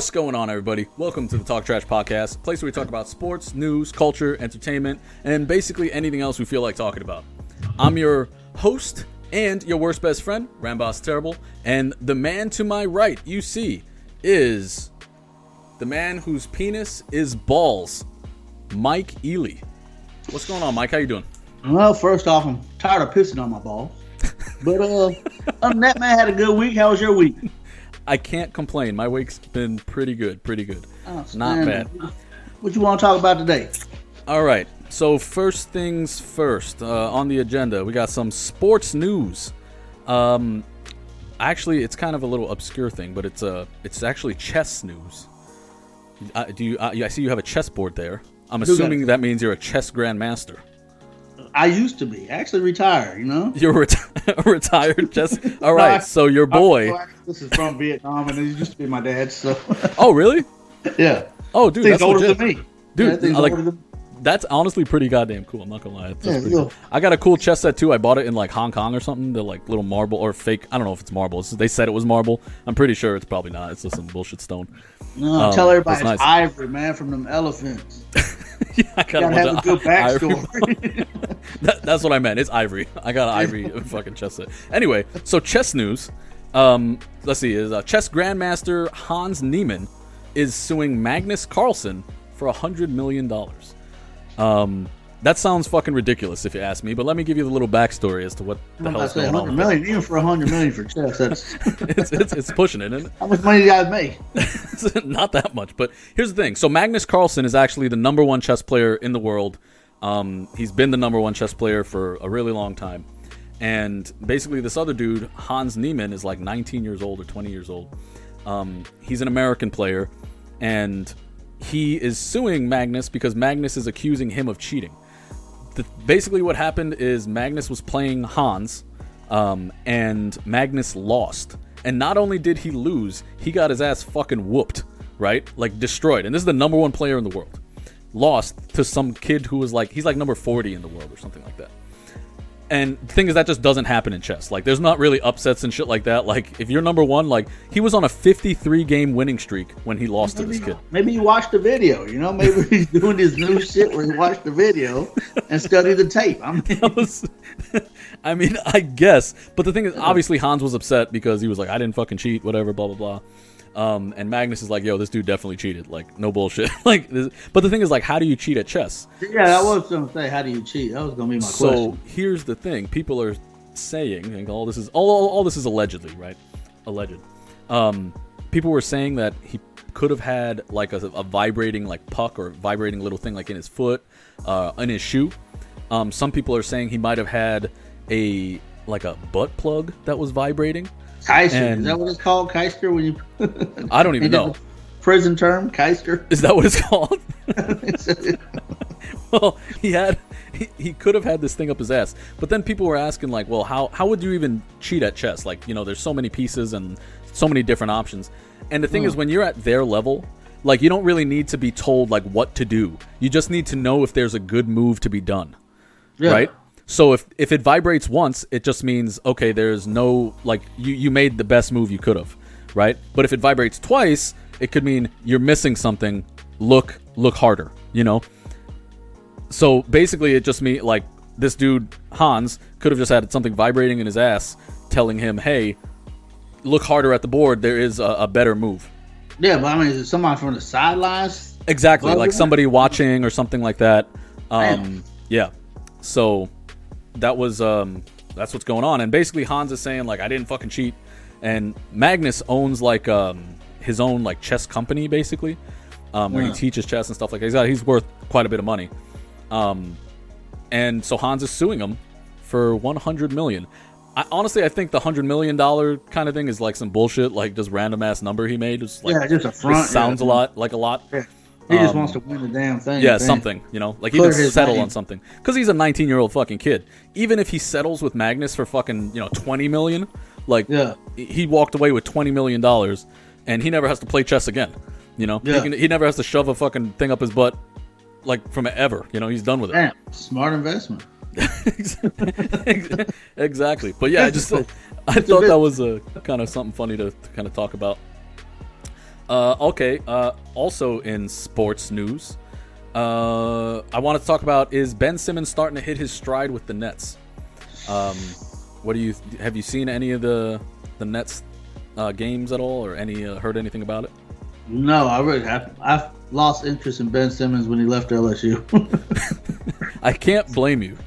What's going on, everybody? Welcome to the Talk Trash Podcast, place where we talk about sports, news, culture, entertainment, and basically anything else we feel like talking about. I'm your host and your worst best friend, Rambos Terrible, and the man to my right, you see, is the man whose penis is balls, Mike Ely. What's going on, Mike? How you doing? Well, first off, I'm tired of pissing on my balls. But uh, other than that, man, had a good week. How was your week? I can't complain. My week's been pretty good, pretty good. Not bad. What you want to talk about today? All right. So first things first, uh, on the agenda, we got some sports news. Um, actually, it's kind of a little obscure thing, but it's uh, it's actually chess news. Uh, do you? Uh, I see you have a chessboard there. I'm assuming that means you're a chess grandmaster. I used to be actually retired. You know. You're reti- retired just All right. So your boy. This is from Vietnam, and he used to be my dad. So Oh, really? yeah, Oh, dude, that's older legit. than me. Dude, Yeah, I like- That's honestly pretty goddamn cool. I'm not gonna lie. That's Yeah, cool. I got a cool chess set too. I bought it in like Hong Kong or something. The like little marble or fake. I don't know if it's marble. It's, they said it was marble. I'm pretty sure it's probably not. It's just some bullshit stone. No, Um, tell everybody it's nice. ivory, man, from them elephants. yeah, I got a have a good backstory. That- that's what I meant. It's ivory. I got an ivory fucking chess set. Anyway, so chess news. Um, let's see. Is uh, chess grandmaster Hans Niemann is suing Magnus Carlsen for a hundred million dollars. Um, that sounds fucking ridiculous if you ask me. But let me give you the little backstory as to what the I'm hell is going 100 with million, even for 100 million for chess. That's. It's, it's it's pushing it, isn't it? how much money do you guys make. not that much. But here's the thing. So Magnus Carlsen is actually the number one chess player in the world. Um, he's been the number one chess player for a really long time. And basically, this other dude, Hans Niemann, is like 19 years old or 20 years old. Um, he's an American player, and he is suing Magnus because Magnus is accusing him of cheating. The, basically, what happened is Magnus was playing Hans, um, and Magnus lost. And not only did he lose, he got his ass fucking whooped, right? Like destroyed. And this is the number one player in the world. Lost to some kid who was like, he's like number 40 in the world or something like that. And the thing is, that just doesn't happen in chess. Like, there's not really upsets and shit like that. Like, if you're number one, like, he was on a 53 game winning streak when he lost to this kid. Maybe you watched the video, you know? Maybe he's doing this new shit where he watched the video and studied the tape. I mean, That was- I mean, I guess. But the thing is, obviously, Hans was upset because he was like, I didn't fucking cheat, whatever, blah, blah, blah. Um, and Magnus is like, yo, this dude definitely cheated. Like, no bullshit. like, this, but the thing is, like, how do you cheat at chess? yeah, I was to say, how do you cheat? That was going to be my So question. So here's the thing: people are saying, and all this is all, all, all this is allegedly, right? Alleged. Um, people were saying that he could have had like a, a vibrating like puck or vibrating little thing like in his foot, uh, in his shoe. Um, some people are saying he might have had a like a butt plug that was vibrating. Keister. and- Is that what it's called? Keister? When you. I don't even know. Prison term? Keister? Is that what it's called? well, he had he, he could have had this thing up his ass. But then people were asking like, well, how how would you even cheat at chess? Like, you know, there's so many pieces and so many different options. And the thing is hmm. when you're at their level, like you don't really need to be told like what to do. You just need to know if there's a good move to be done. Yeah. Right? So if if it vibrates once, it just means okay, there's no like you you made the best move you could have, right? But if it vibrates twice, it could mean you're missing something. Look look harder, you know? So basically it just means like this dude Hans could have just had something vibrating in his ass telling him, "Hey, look harder at the board. There is a, a better move." Yeah, but I mean, is it somebody from the sidelines? Exactly, like somebody watching or something like that. Um, Damn. yeah. So that was um, that's what's going on, and basically Hans is saying like I didn't fucking cheat, and Magnus owns like um, his own like chess company basically, um, where he teaches chess and stuff like that. He's got, he's worth quite a bit of money, um, and so Hans is suing him for 100 million. I, honestly, I think the hundred million dollar kind of thing is like some bullshit, like just random ass number he made. Just like Yeah, just a front, sounds yeah. a lot like a lot. He just Um, wants to win the damn thing. Yeah, man. something, you know, like he Clear can his settle name. on something because he's a 19 year old fucking kid. Even if he settles with Magnus for fucking you know 20 million, like Yeah. he walked away with 20 million dollars, and he never has to play chess again. You know, he, Yeah. can, he never has to shove a fucking thing up his butt, like from ever. You know, he's done with it. Damn, smart investment. exactly. But yeah, I just I It's thought that was a kind of something funny to, to kind of talk about. Uh, okay. Uh, also in sports news, uh, I want to talk about is Ben Simmons starting to hit his stride with the Nets. Um, what do you have you seen any of the the Nets uh, games at all, or any uh, heard anything about it? No, I really have. I've lost interest in Ben Simmons when he left LSU. I can't blame you.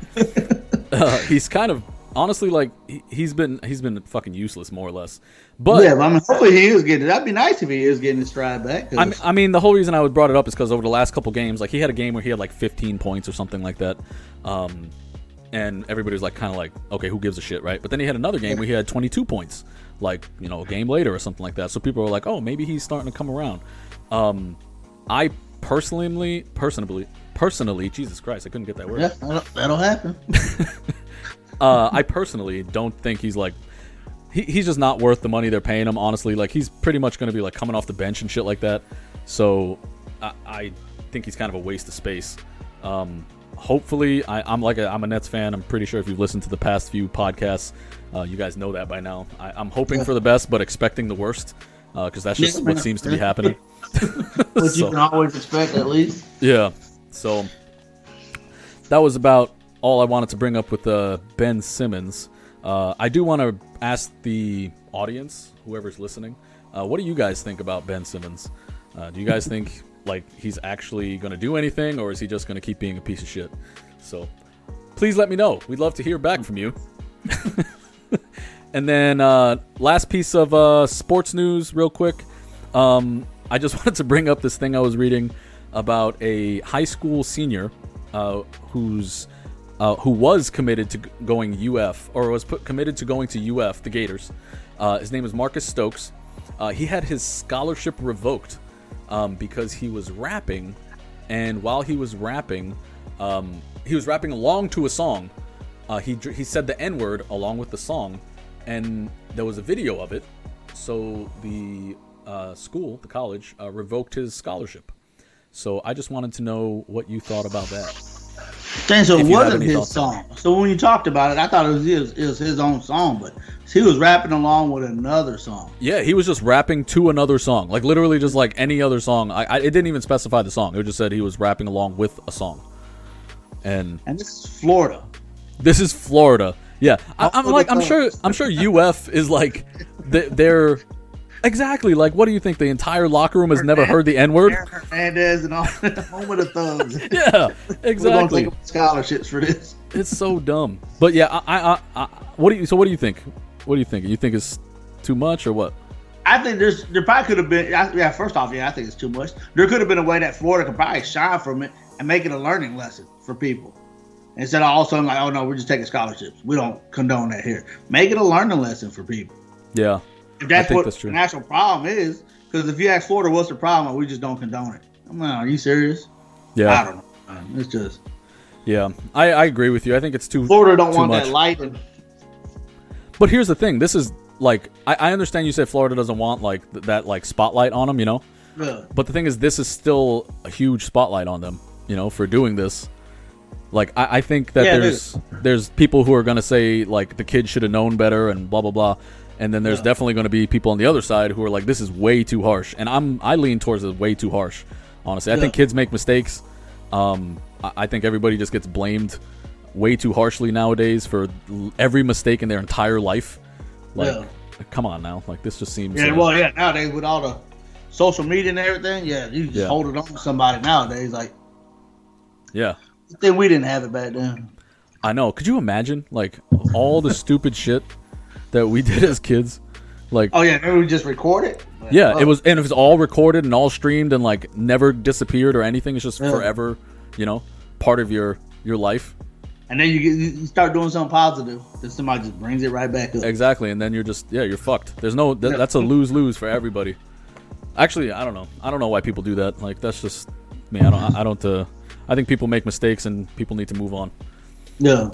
Uh, he's kind of honestly like he, he's been he's been fucking useless more or less. But yeah, I mean, hopefully he is getting. That'd be nice if he is getting his stride back. I mean, I mean, the whole reason I would brought it up is because over the last couple games, like he had a game where he had like 15 points or something like that, um, and everybody was like, kind of like, okay, who gives a shit, right? But then he had another game where he had 22 points, like you know, a game later or something like that. So people were like, oh, maybe he's starting to come around. Um, I personally, personally, personally, Jesus Christ, I couldn't get that word. yeah, that'll, that'll happen. Uh, I personally don't think he's like he, he's just not worth the money they're paying him. Honestly, like he's pretty much going to be like coming off the bench and shit like that. So I, I think he's kind of a waste of space. Um, hopefully, I, I'm like a, I'm a Nets fan. I'm pretty sure if you've listened to the past few podcasts, uh, you guys know that by now. I, I'm hoping for the best, but expecting the worst because that's just Yeah. what seems to be happening. Which So- you can always expect, at least. Yeah. So that was about all I wanted to bring up with uh, Ben Simmons. Uh, I do want to ask the audience, whoever's listening, uh, what do you guys think about Ben Simmons? Uh, do you guys think like he's actually going to do anything, or is he just going to keep being a piece of shit? So please let me know. We'd love to hear back from you. and then uh, last piece of uh, sports news, real quick. Um, I just wanted to bring up this thing I was reading about a high school senior uh, who's uh, who was committed to going UF or was put committed to going to UF, the Gators. Uh, his name is Marcus Stokes. Uh, he had his scholarship revoked um, because he was rapping, and while he was rapping, um, he was rapping along to a song. Uh, he he said the N word along with the song, and there was a video of it. So the uh, school, the college, uh, revoked his scholarship. So I just wanted to know what you thought about that. Dang, so it wasn't his song. So when you talked about it, I thought it was his, it was his own song, but he was rapping along with another song. Yeah, he was just rapping to another song, like literally just like any other song. I, I it didn't even specify the song. It just said he was rapping along with a song. And And this is Florida. this is Florida. Yeah, I, I'm Oh, like I'm sure I'm sure UF is like th- they're exactly like what do you think the entire locker room has never heard the N word? Hernandez and all home of thugs. Yeah, exactly. scholarships for this. It's so dumb. But yeah, I, I, I, I what do you so what do you think? What do you think? You think it's too much or what? I think there's there probably could have been yeah. First off, yeah, I think it's too much. There could have been a way that Florida could probably shine from it and make it a learning lesson for people instead of all of a sudden like, oh no, we're just taking scholarships. We don't condone that here. Make it a learning lesson for people. Yeah, If that's what that's the national problem is, because if you ask Florida, what's the problem? We just don't condone it. I'm like, are you serious? Yeah. I don't know. It's just yeah. I, I agree with you. I think it's too Florida don't too want much. that light. And, But here's the thing. This is like I, I understand you say Florida doesn't want like th- that like spotlight on them, you know. uh, But the thing is, this is still a huge spotlight on them, you know, for doing this. Like I, I think that Yeah, there's there's people who are gonna say like the kid should have known better and blah blah blah, and then there's Yeah. definitely gonna be people on the other side who are like this is way too harsh, and I'm I lean towards it way too harsh. Honestly, I think kids make mistakes. Um, I, I think everybody just gets blamed way too harshly nowadays for l- every mistake in their entire life. Like, Yeah. come on now, like this just seems. yeah, uh, well, yeah. Nowadays with all the social media and everything, yeah, you just hold it on to somebody nowadays. Like, yeah. then we didn't have it back then. I know. Could you imagine like all the stupid shit that we did as kids? Like, Oh yeah, maybe we just record it. yeah, Oh, it was, and it was all recorded and all streamed and like never disappeared or anything. It's just Yeah. forever, you know, part of your your life. And then you get you start doing something positive, then somebody just brings it right back up. Exactly, and then you're just yeah, you're fucked. There's no th- that's a lose lose for everybody. Actually, I don't know. I don't know why people do that. Like that's just me. I don't. I don't. Uh, I think people make mistakes and people need to move on. Yeah.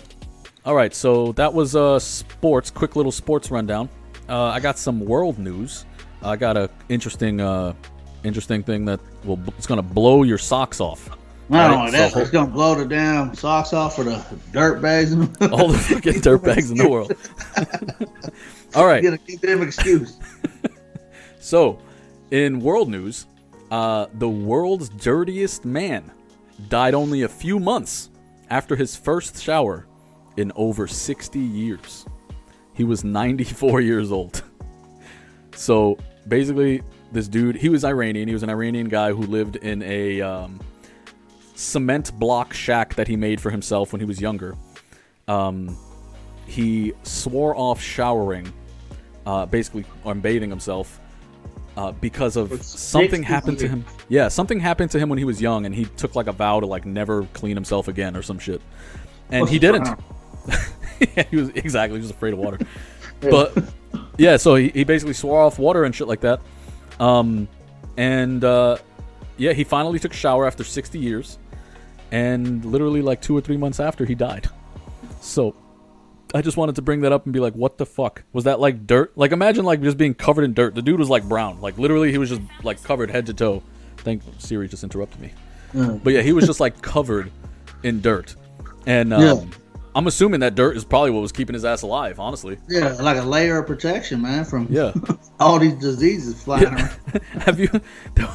All right, so that was uh, sports. Quick little sports rundown. Uh, I got some world news. I got a interesting, uh, interesting thing that will it's gonna blow your socks off. Not Right, that, so- it's gonna blow the damn socks off for the dirt bags. All the fucking dirt bags in the world. All right, Get a give them excuse. so in world news, uh, the world's dirtiest man died only a few months after his first shower in over 60 years. He was 94 years old. So basically, this dude, he was Iranian. He was an Iranian guy who lived in a um, cement block shack that he made for himself when he was younger. Um, he swore off showering, uh, basically, or bathing himself, uh, because of something happened to him. Yeah, something happened to him when he was young, and he took like a vow to like never clean himself again or some shit. And he didn't. yeah, he was exactly he was afraid of water. But yeah, so he, he basically swore off water and shit like that. Um, and uh, yeah, he finally took a shower after 60 years, and literally like two or three months after he died. So I just wanted to bring that up and be like, what the fuck was that like dirt? Like imagine like just being covered in dirt. The dude was like brown, like literally he was just like covered head to toe. Thank Siri just interrupted me. But yeah, he was just like covered in dirt, and um, Yeah. I'm assuming that dirt is probably what was keeping his ass alive. Honestly, Yeah, like a layer of protection, man, from yeah. all these diseases flying around. Have you?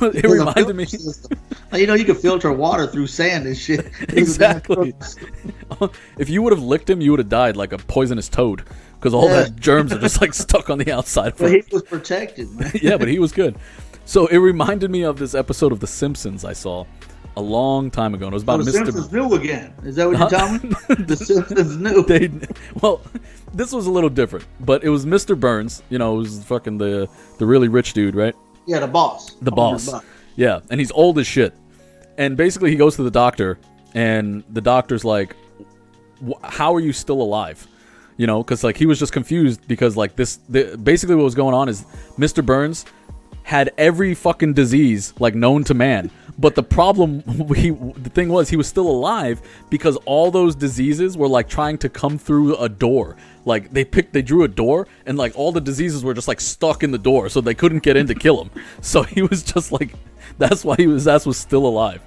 It reminded me. Like, you know, you can filter water through sand and shit. There's a damn Exactly. if you would have licked him, you would have died like a poisonous toad because all Yeah. that germs are just like stuck on the outside. But him. he was protected, man. yeah, but he was good. So it reminded me of this episode of The Simpsons I saw a long time ago. And it was about the Mr. Simpsons knew again. Is that what you're telling me? the Simpsons knew. they well this was a little different but it was mr burns you know it was fucking the the really rich dude right yeah, the boss. the boss yeah and he's old as shit and basically he goes to the doctor and the doctor's like how are you still alive you know because like he was just confused because like this the, basically what was going on is mr burns had every fucking disease like known to man but the problem he the thing was he was still alive because all those diseases were like trying to come through a door like they picked they drew a door and like all the diseases were just like stuck in the door so they couldn't get in to kill him so he was just like that's why he was that's was still alive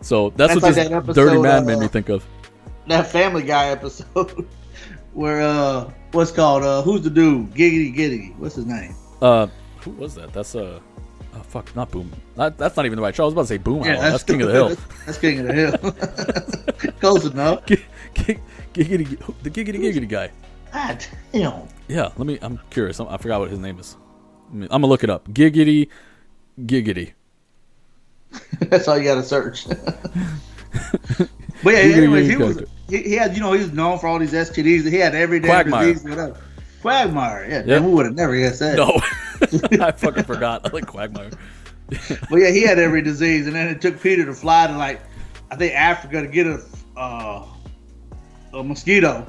so that's, That's what like this that dirty man made uh, me think of That Family Guy episode where uh, what's called uh, who's the dude? Giggity Giggity. What's his name? uh who was that that's uh oh, fuck not boom that, that's not even the right show i was about to say Boomhauer. that's, king of the hill That's King of the Hill. Close enough. Gi- gi- giggity, the giggity giggity guy. God damn. Yeah, let me. I'm curious. I'm, I forgot what his name is. I'm gonna look it up. Giggity, giggity. That's all you got to search. but yeah, anyways, he was he, he had you know he was known for all these STDs. He had every damn Quagmire. disease. Whatever. Quagmire. Yeah, Yep. damn, who would have never guessed that? No, I fucking forgot. I like Quagmire. But yeah, he had every disease, and then it took Peter to fly to like I think Africa to get a uh, a mosquito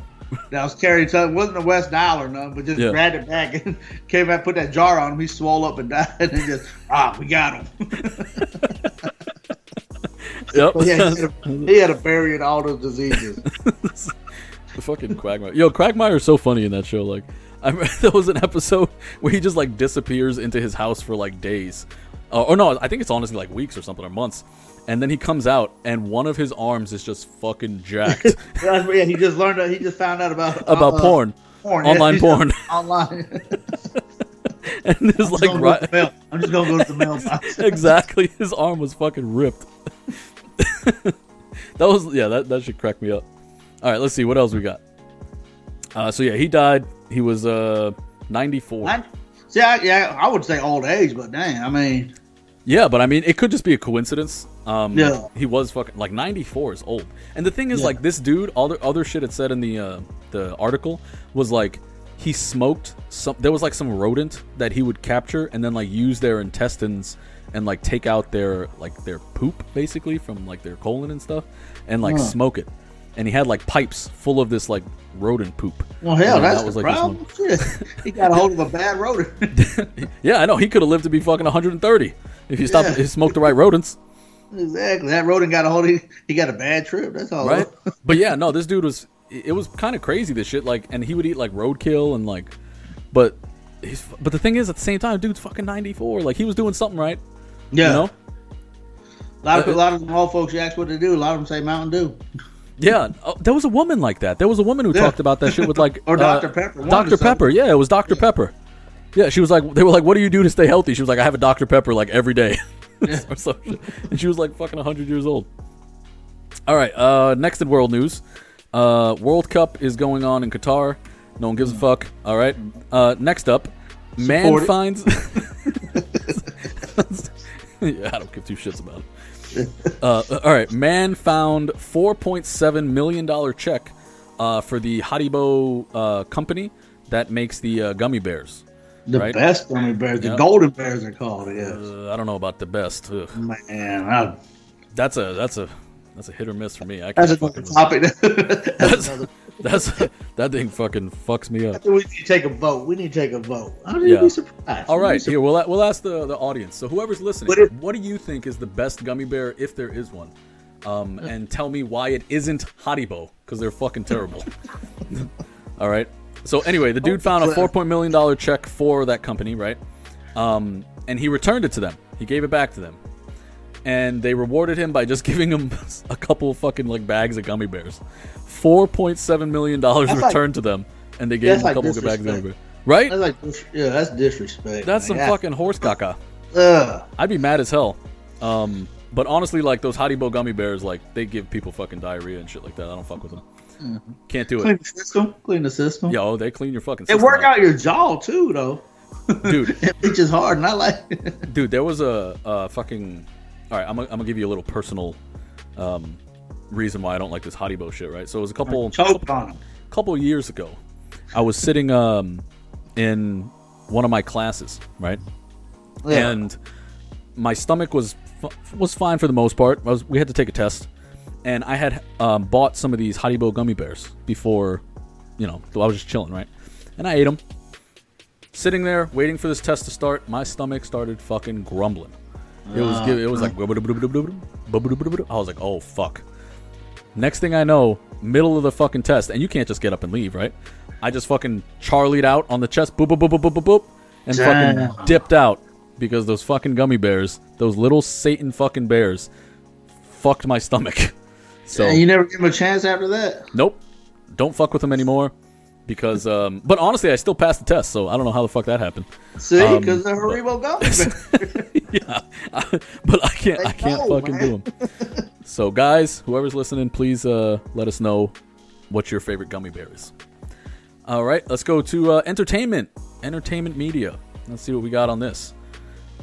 that was carried to wasn't a West Nile or nothing, but just Yeah. grabbed it back and came back, put that jar on him. He swole up and died, and just ah, we got him. Yep. But yeah, he had, a, he had bury in all those diseases. the fucking Quagmire. Yo, Quagmire is so funny in that show. Like, I remember there was an episode where he just like disappears into his house for like days, uh, or no, I think it's honestly like weeks or something or months, and then he comes out and one of his arms is just fucking jacked yeah, he just learned. He just found out about about uh, porn, porn, online he's porn, Online. and there's I'm, like just gonna go right, to the mail. I'm just gonna go to the mailbox. exactly. His arm was fucking ripped. that was yeah. That that should crack me up. All right, let's see what else we got. Uh, so yeah, he died. He was uh 94. I, see, I, yeah, I would say old age, but dang, I mean, Yeah, but I mean, it could just be a coincidence. Um, Yeah. he was fucking like 94 is old. And the thing is, Yeah. like this dude, all the other shit it said in the uh, the article was like he smoked some. There was like some rodent that he would capture and then like use their intestines and like take out their like their poop basically from like their colon and stuff and like Huh. smoke it. And he had like pipes full of this like rodent poop. well, hell, And that's that was, the like, problem. He got a hold of a bad rodent. Yeah, I know he could have lived to be fucking 130 if he stopped. Yeah. He smoked the right rodents. exactly, that rodent got a hold. Of, he got a bad trip. That's all. right? but yeah, no, this dude was. It was kind of crazy. This shit, like, and he would eat like roadkill and like, but he's. But the thing is, at the same time, dude's fucking ninety four. Like, he was doing something right. Yeah, You know? a lot of Uh, a lot of them old folks. You ask what they do. A lot of them say Mountain Dew Yeah. Oh, there was a woman like that. There was a woman who Yeah. talked about that shit with like or uh, Dr Pepper. Dr. Pepper. Yeah, it was Dr Pepper. Yeah, she was like, they were like, "What do you do to stay healthy?" She was like, "I have a Dr Pepper like every day," shit. and she was like fucking hundred years old. All right, uh, next in world news, uh, World Cup is going on in Qatar. No one gives a fuck. All right, uh, next up, man Support it. finds. yeah, I don't give two shits about it. Uh, all right, man found four point seven million dollar check uh, for the Haribo uh, company that makes the uh, gummy bears. The Right. best gummy bears, the Yep. golden bears are called. Yes, Uh, I don't know about the best. Ugh. man, I, That's a that's a that's a hit or miss for me. I that's can't another fucking. topic. that's That's, another. That's that thing fucking fucks me up. We need to take a vote. We need to take a vote. You Yeah. be surprised? All right, surprised. here we'll we'll ask the the audience. So whoever's listening, What do you think is the best gummy bear if there is one? Um, and tell me why it isn't Haribo because they're fucking terrible. All right. So anyway, the dude found a four point million dollar check for that company, right? Um, and he returned it to them. He gave it back to them, and they rewarded him by just giving him a couple fucking like bags of gummy bears. Four point seven million dollars That's like- returned to them, and they gave him a couple of bags of gummy bears. Right? That's like, yeah, that's disrespect. That's some man. fucking horse caca. Ugh. I'd be mad as hell. Um, but honestly, like those Haribo gummy bears, like they give people fucking diarrhea and shit like that. I don't fuck with them. Can't do Clean it. Clean the system. Clean the system. Yo, they clean your fucking. It work out your jaw too, though. dude. it is hard, and I like. it. Dude, there was a, a fucking. All right, I'm gonna, I'm gonna give you a little personal um, reason why I don't like this Haribo shit. Right, so it was a couple couple years ago. I was sitting um, in one of my classes, right, Yeah. and my stomach was was fine for the most part. I was, we had to take a test, and I had um, bought some of these Haribo gummy bears before, you know, I was just chilling, right? And I ate them. Sitting there waiting for this test to start, my stomach started fucking grumbling. It was ah, gi- it was like I was like, oh fuck. Next thing I know, middle of the fucking test, and you can't just get up and leave, right? I just fucking charlied out on the chest, boop boop boop boop boop boop, boop and Damn. fucking dipped out because those fucking gummy bears, those little Satan fucking bears, fucked my stomach. So And you never give them a chance after that. nope, don't fuck with them anymore. Because, um, but honestly, I still passed the test, so I don't know how the fuck that happened. See, Um, because the Haribo gummy bear. yeah, but I can't. I can't know, fucking man. do them. So, guys, whoever's listening, please uh, let us know what your favorite gummy bear is. All right, let's go to uh, entertainment, entertainment media. Let's see what we got on this.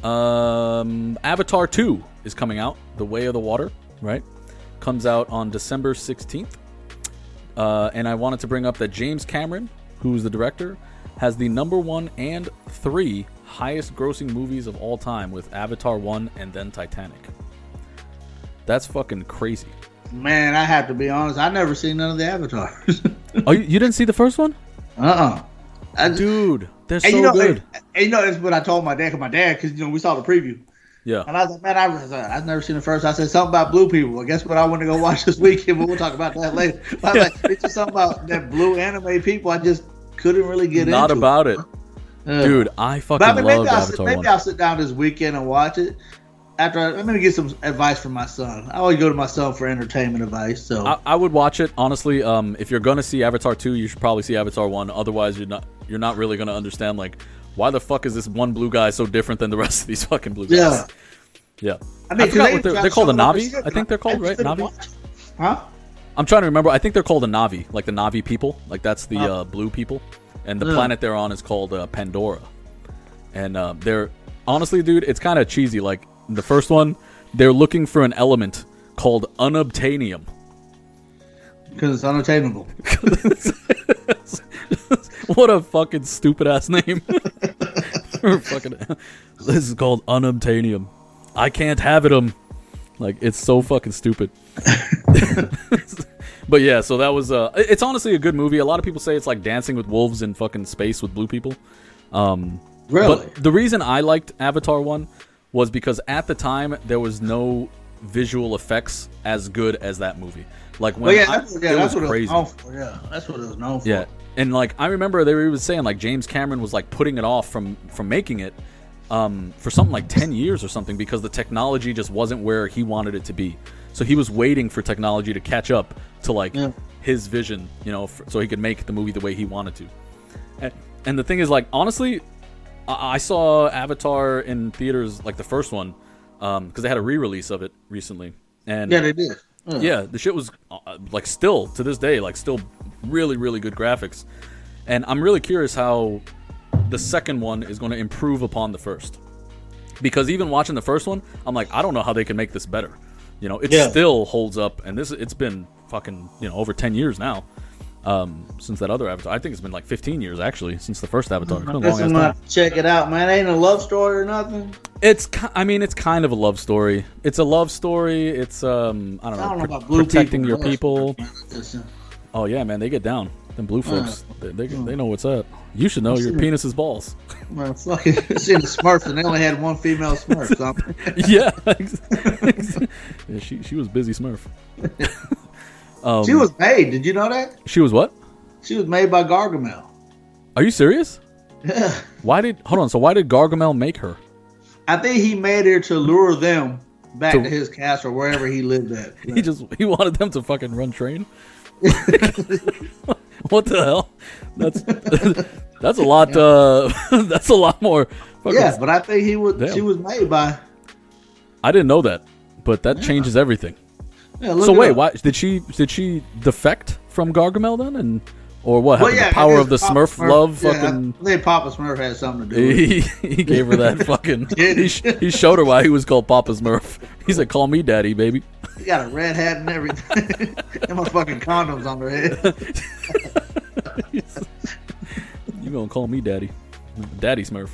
Um, Avatar Two is coming out. The Way of the Water, right? Comes out on December sixteenth. Uh, and I wanted to bring up that James Cameron, who's the director, has the number one and three highest grossing movies of all time with Avatar 1 and then Titanic. That's fucking crazy. Man, I have to be honest. I never seen none of the avatars. Oh, you, you didn't see the first one? uh uh Dude, they're so you know, good. And, and you know, that's what I told my dad. Cause my dad, because you know, we saw the preview, Yeah. and I was like, man, I was, uh, I've never seen the first. I said something about blue people. Well, guess what? I want to go watch this weekend, but we'll talk about that later. But I was like, it's just something about that blue anime people. I just couldn't really get Not into. Not about it. Uh, Dude, I fucking But I mean, maybe, I'll sit, maybe I'll sit down this weekend and watch it. After I, I'm gonna get some advice from my son. I always go to my son for entertainment advice. So I, I would watch it honestly. Um, if you're gonna see Avatar two, you should probably see Avatar one. Otherwise, you're not you're not really gonna understand like why the fuck is this one blue guy so different than the rest of these fucking blue guys. yeah, Yeah. I mean, 'cause forgot they what they're, they're called a Na'vi. I think they're called right Na'vi. Huh? I'm trying to remember. I think they're called a Na'vi, like the Na'vi people. Like that's the uh, blue people, and the Yeah. planet they're on is called uh, Pandora. And uh, they're honestly, dude, it's kind of cheesy. Like the first one, they're looking for an element called unobtainium. Because it's unattainable. what a fucking stupid ass name. Fucking, this is called unobtainium. I can't have it. Um, like it's so fucking stupid. but yeah, so that was uh, it's honestly a good movie. A lot of people say it's like Dancing with Wolves in fucking space with blue people. Um, Really? but the reason I liked Avatar 1 was because at the time there was no visual effects as good as that movie. Like when Well, yeah, I- that's, yeah, it that's was what crazy. it was known for. Yeah, that's what it was known for. Yeah, and like I remember they were even saying like James Cameron was like putting it off from from making it um, for something like ten years or something because the technology just wasn't where he wanted it to be. So he was waiting for technology to catch up to like Yeah. his vision, you know, f so he could make the movie the way he wanted to. And, and the thing is, like honestly, I, I saw Avatar in theaters, like the first one, because they had a re-release of it recently, and Yeah, they did. Yeah, the shit was uh, like still to this day, like still really, really good graphics. And I'm really curious how the second one is going to improve upon the first. Because even watching the first one, I'm like, I don't know how they can make this better. You know, it Yeah. still holds up, and this it's been fucking you know over 10 years now um, since that other Avatar. I think it's been like 15 years actually since the first Avatar. It's been a long Listen, ass time. check it out, man. It Ain't a love story or nothing. It's I mean, it's kind of a love story. It's a love story. It's um, I don't know, I don't know pr- about blue protecting people. your people. Oh yeah, man, they get down. Them blue folks, they, they, Hmm. they know what's up. You should know your penis is balls. Man, fucking seeing the Smurfs, and they only had one female Smurf. So yeah, yeah. She she was busy Smurf. um, she was made. Did you know that? she was what? She was made by Gargamel. Are you serious? Yeah. Why did hold on? So why did Gargamel make her? I think he made her to lure them back To- to his castle, wherever he lived at. He just he wanted them to fucking run train. what the hell? That's that's a lot. Uh, that's a lot more. Fucking, yeah, but I think he was. Damn. She was made by. I didn't know that, but that changes everything. Yeah, So wait, up. why did she did she defect from Gargamel then, and or what Well, yeah, the power of the Papa Smurf, love, yeah, fucking. I think Papa Smurf had something to do with it. He, he gave her that fucking. He, he? showed her why he was called Papa Smurf. He said, "Call me daddy, baby." He got a red hat and everything. and my fucking condoms on their head. You gonna call me daddy, daddy Smurf?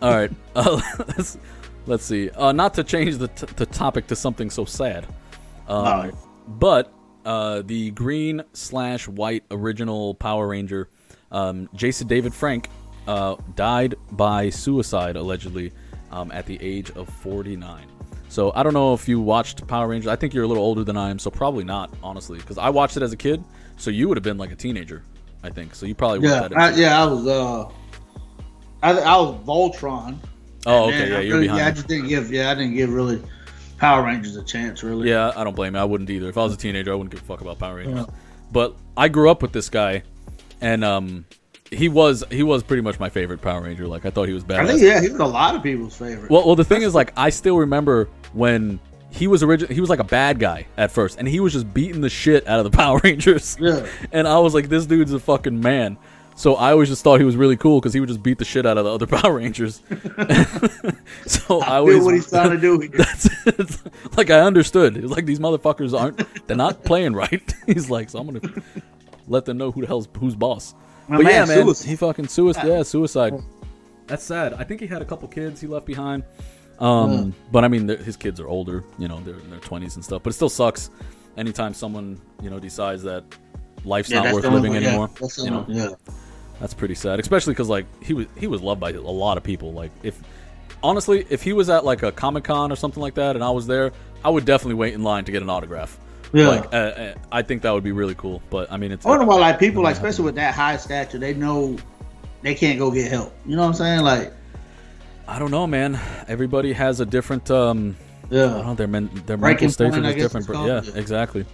All right, uh, let's let's see. Uh, not to change the t- the topic to something so sad, um, but uh, the green slash white original Power Ranger, um, Jason David Frank, uh, died by suicide allegedly um, at the age of 49. So I don't know if you watched Power Rangers. I think you're a little older than I am, so probably not, honestly, because I watched it as a kid. So you would have been like a teenager, I think. So you probably Yeah, I, yeah, I was. uh I, I was Voltron. Oh, okay, yeah, you're really- behind. Yeah, I just didn't give. Yeah, I didn't give really Power Rangers a chance. Really. Yeah, I don't blame you. I wouldn't either. If I was a teenager, I wouldn't give a fuck about Power Rangers. Yeah. But I grew up with this guy, and um, he was he was pretty much my favorite Power Ranger. Like I thought he was bad. I think yeah, he was a lot of people's favorite. Well, well, the thing is, like, I still remember when he was original. He was like a bad guy at first, and he was just beating the shit out of the Power Rangers. Yeah. And I was like, this dude's a fucking man. So I always just thought he was really cool because he would just beat the shit out of the other Power Rangers. so I, I always feel what he's trying to do. here. that's it's, like I understood. It was like these motherfuckers aren't they're not playing right. He's like, so I'm gonna let them know who the hell's who's boss. My but yeah, man, man, suicide. he fucking suicide. Yeah, suicide. That's sad. I think he had a couple kids he left behind. Um, but I mean, his kids are older. You know, they're in their twenties and stuff. But it still sucks. Anytime someone you know decides that life's Yeah, not worth living one- anymore, that's the you know, only- yeah. That's pretty sad, especially because like he was he was loved by a lot of people. Like if honestly, if he was at like a comic con or something like that, and I was there, I would definitely wait in line to get an autograph. Yeah. Like uh, uh, I think that would be really cool. But I mean, it's I wonder why, like people, like especially with that high stature, they know they can't go get help. You know what I'm saying? Like, I don't know, man. Everybody has a different. um I don't know, yeah, their men, their Breaking mental I is different. yeah, called. exactly.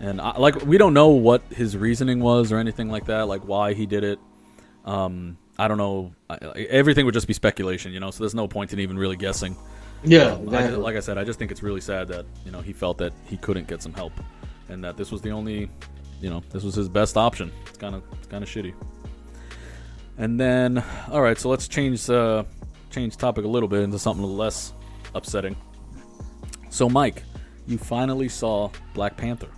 And I, like we don't know what his reasoning was or anything like that, like why he did it. Um, I don't know. I, everything would just be speculation, you know. So there's no point in even really guessing. yeah, Um, I, like I said, I just think it's really sad that you know he felt that he couldn't get some help, and that this was the only, you know, this was his best option. It's kind of it's kind of shitty. And then, all right, so let's change uh, change topic a little bit into something less upsetting. So, Mike, you finally saw Black Panther.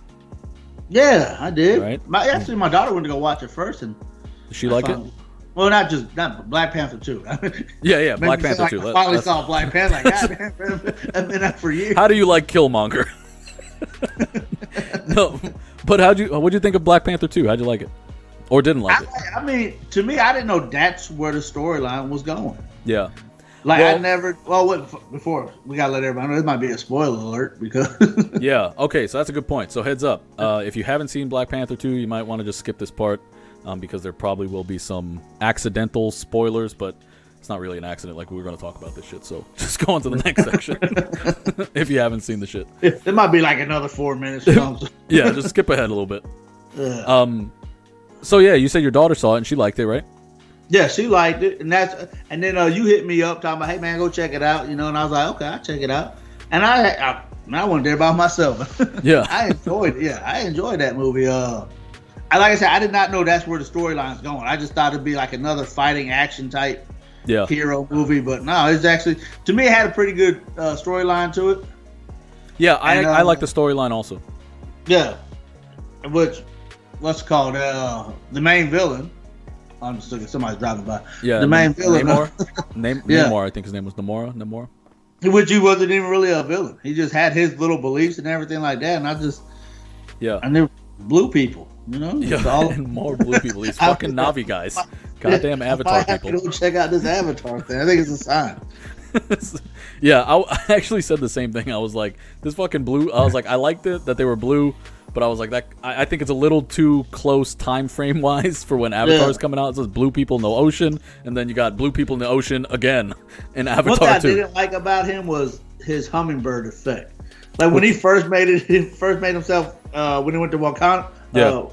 Yeah, I did. Right. My actually, my daughter went to go watch it first, and Did she I like it? Well, not just not Black Panther too. Yeah, yeah, Black Panther like, too. I Let- finally let's- saw Black Panther. Like, God damn, I've been out for years. How do you like Killmonger? no, but how'd you? What'd you think of Black Panther two? How'd you like it, or didn't like it? I, I mean, to me, I didn't know that's where the storyline was going. Yeah. Like I never. Well, what, before we gotta let everybody know this might be a spoiler alert because Yeah. Okay. So that's a good point. So heads up, uh, if you haven't seen Black Panther two, you might want to just skip this part um, because there probably will be some accidental spoilers, but it's not really an accident. Like we were going to talk about this shit. So just go on to the next section if you haven't seen the shit. it might be like another four minutes. Yeah. Just skip ahead a little bit. Ugh. Um. So yeah, you said your daughter saw it and she liked it, right? Yeah, she liked it, and that's and then uh, you hit me up talking about, hey man, go check it out, you know, and I was like, okay, I'll check it out, and I I, I went there by myself. Yeah. I enjoyed it. Yeah, I enjoyed that movie. Uh, I like I said, I did not know that's where the storyline's going. I just thought it'd be like another fighting action type Yeah. hero movie, but no, it's actually to me it had a pretty good uh, storyline to it. Yeah, I, And, I uh, like the storyline also. Yeah, which what's called uh, the main villain. I'm just looking. Somebody's driving by. Yeah. the main villain. Namor. Nam- Yeah. Namor, I think his name was Namora. Namora. Which he wasn't even really a villain. He just had his little beliefs and everything like that. And I just, Yeah. and they're blue people, you know? Yeah, all- and more blue people. These fucking Na'vi guys. Goddamn Avatar might have to people. Go check out this Avatar thing. I think it's a sign. yeah, I, I actually said the same thing. I was like, this fucking blue. I was like, I liked it that they were blue, but I was like, that. I, I think it's a little too close time frame wise for when Avatar's Yeah. coming out. It says blue people in the ocean, and then you got blue people in the ocean again in One What I Avatar didn't like about him was his hummingbird effect. Like when he first made it, he first made himself uh, when he went to Wakanda. Yeah. Uh,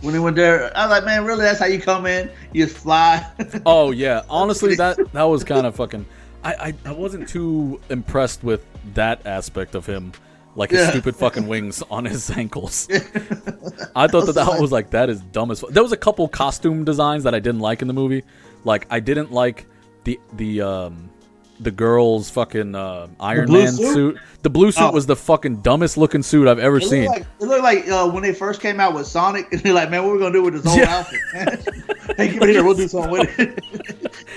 when he went there, I was like, man, really? That's how you come in? You just fly? Oh yeah, honestly, that that was kind of fucking. I, I I wasn't too impressed with that aspect of him, like his Yeah. stupid fucking wings on his ankles. I thought that that was like that is dumb as. Fu- there was a couple costume designs that I didn't like in the movie. Like I didn't like the the um the girl's fucking uh, Iron Man suit? suit. The blue suit Oh. was the fucking dumbest looking suit I've ever It seen. like it looked like uh, when they first came out with Sonic, and they're like, "Man, what are we gonna do with this whole Yeah. outfit? Hey, give it here, we'll do something with it."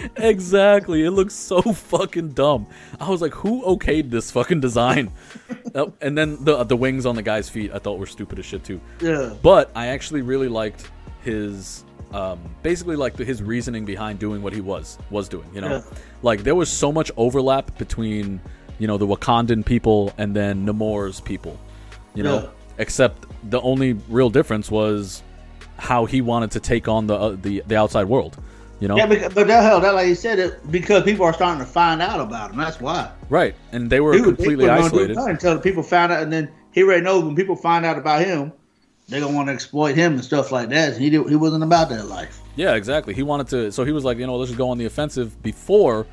exactly. It looks so fucking dumb. I was like, who okayed this fucking design? Oh, and then the the wings on the guy's feet, I thought were stupid as shit too. yeah, But I actually really liked his um, basically like the, his reasoning behind doing what he was was doing. You know, Yeah. like there was so much overlap between you know the Wakandan people and then Namor's people. You know, except the only real difference was how he wanted to take on the uh, the the outside world. You know, yeah, but, but that hell, that like you said, it because people are starting to find out about him. That's why. right? And they were he completely wasn't gonna do isolated. until people found out, and then he already knows when people find out about him, they're gonna want to exploit him and stuff like that. He did, he wasn't about that life. Yeah, exactly. He wanted to, so he was like, you know, let's just go on the offensive before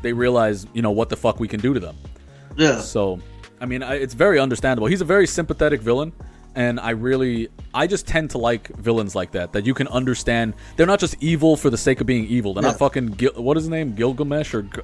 they realize, you know, what the fuck we can do to them. Yeah, So, I mean, I, it's very understandable. He's a very sympathetic villain, and I really, I just tend to like villains like that. That you can understand. They're not just evil for the sake of being evil. They're Yeah. not fucking Gil, what is his name, Gilgamesh or G-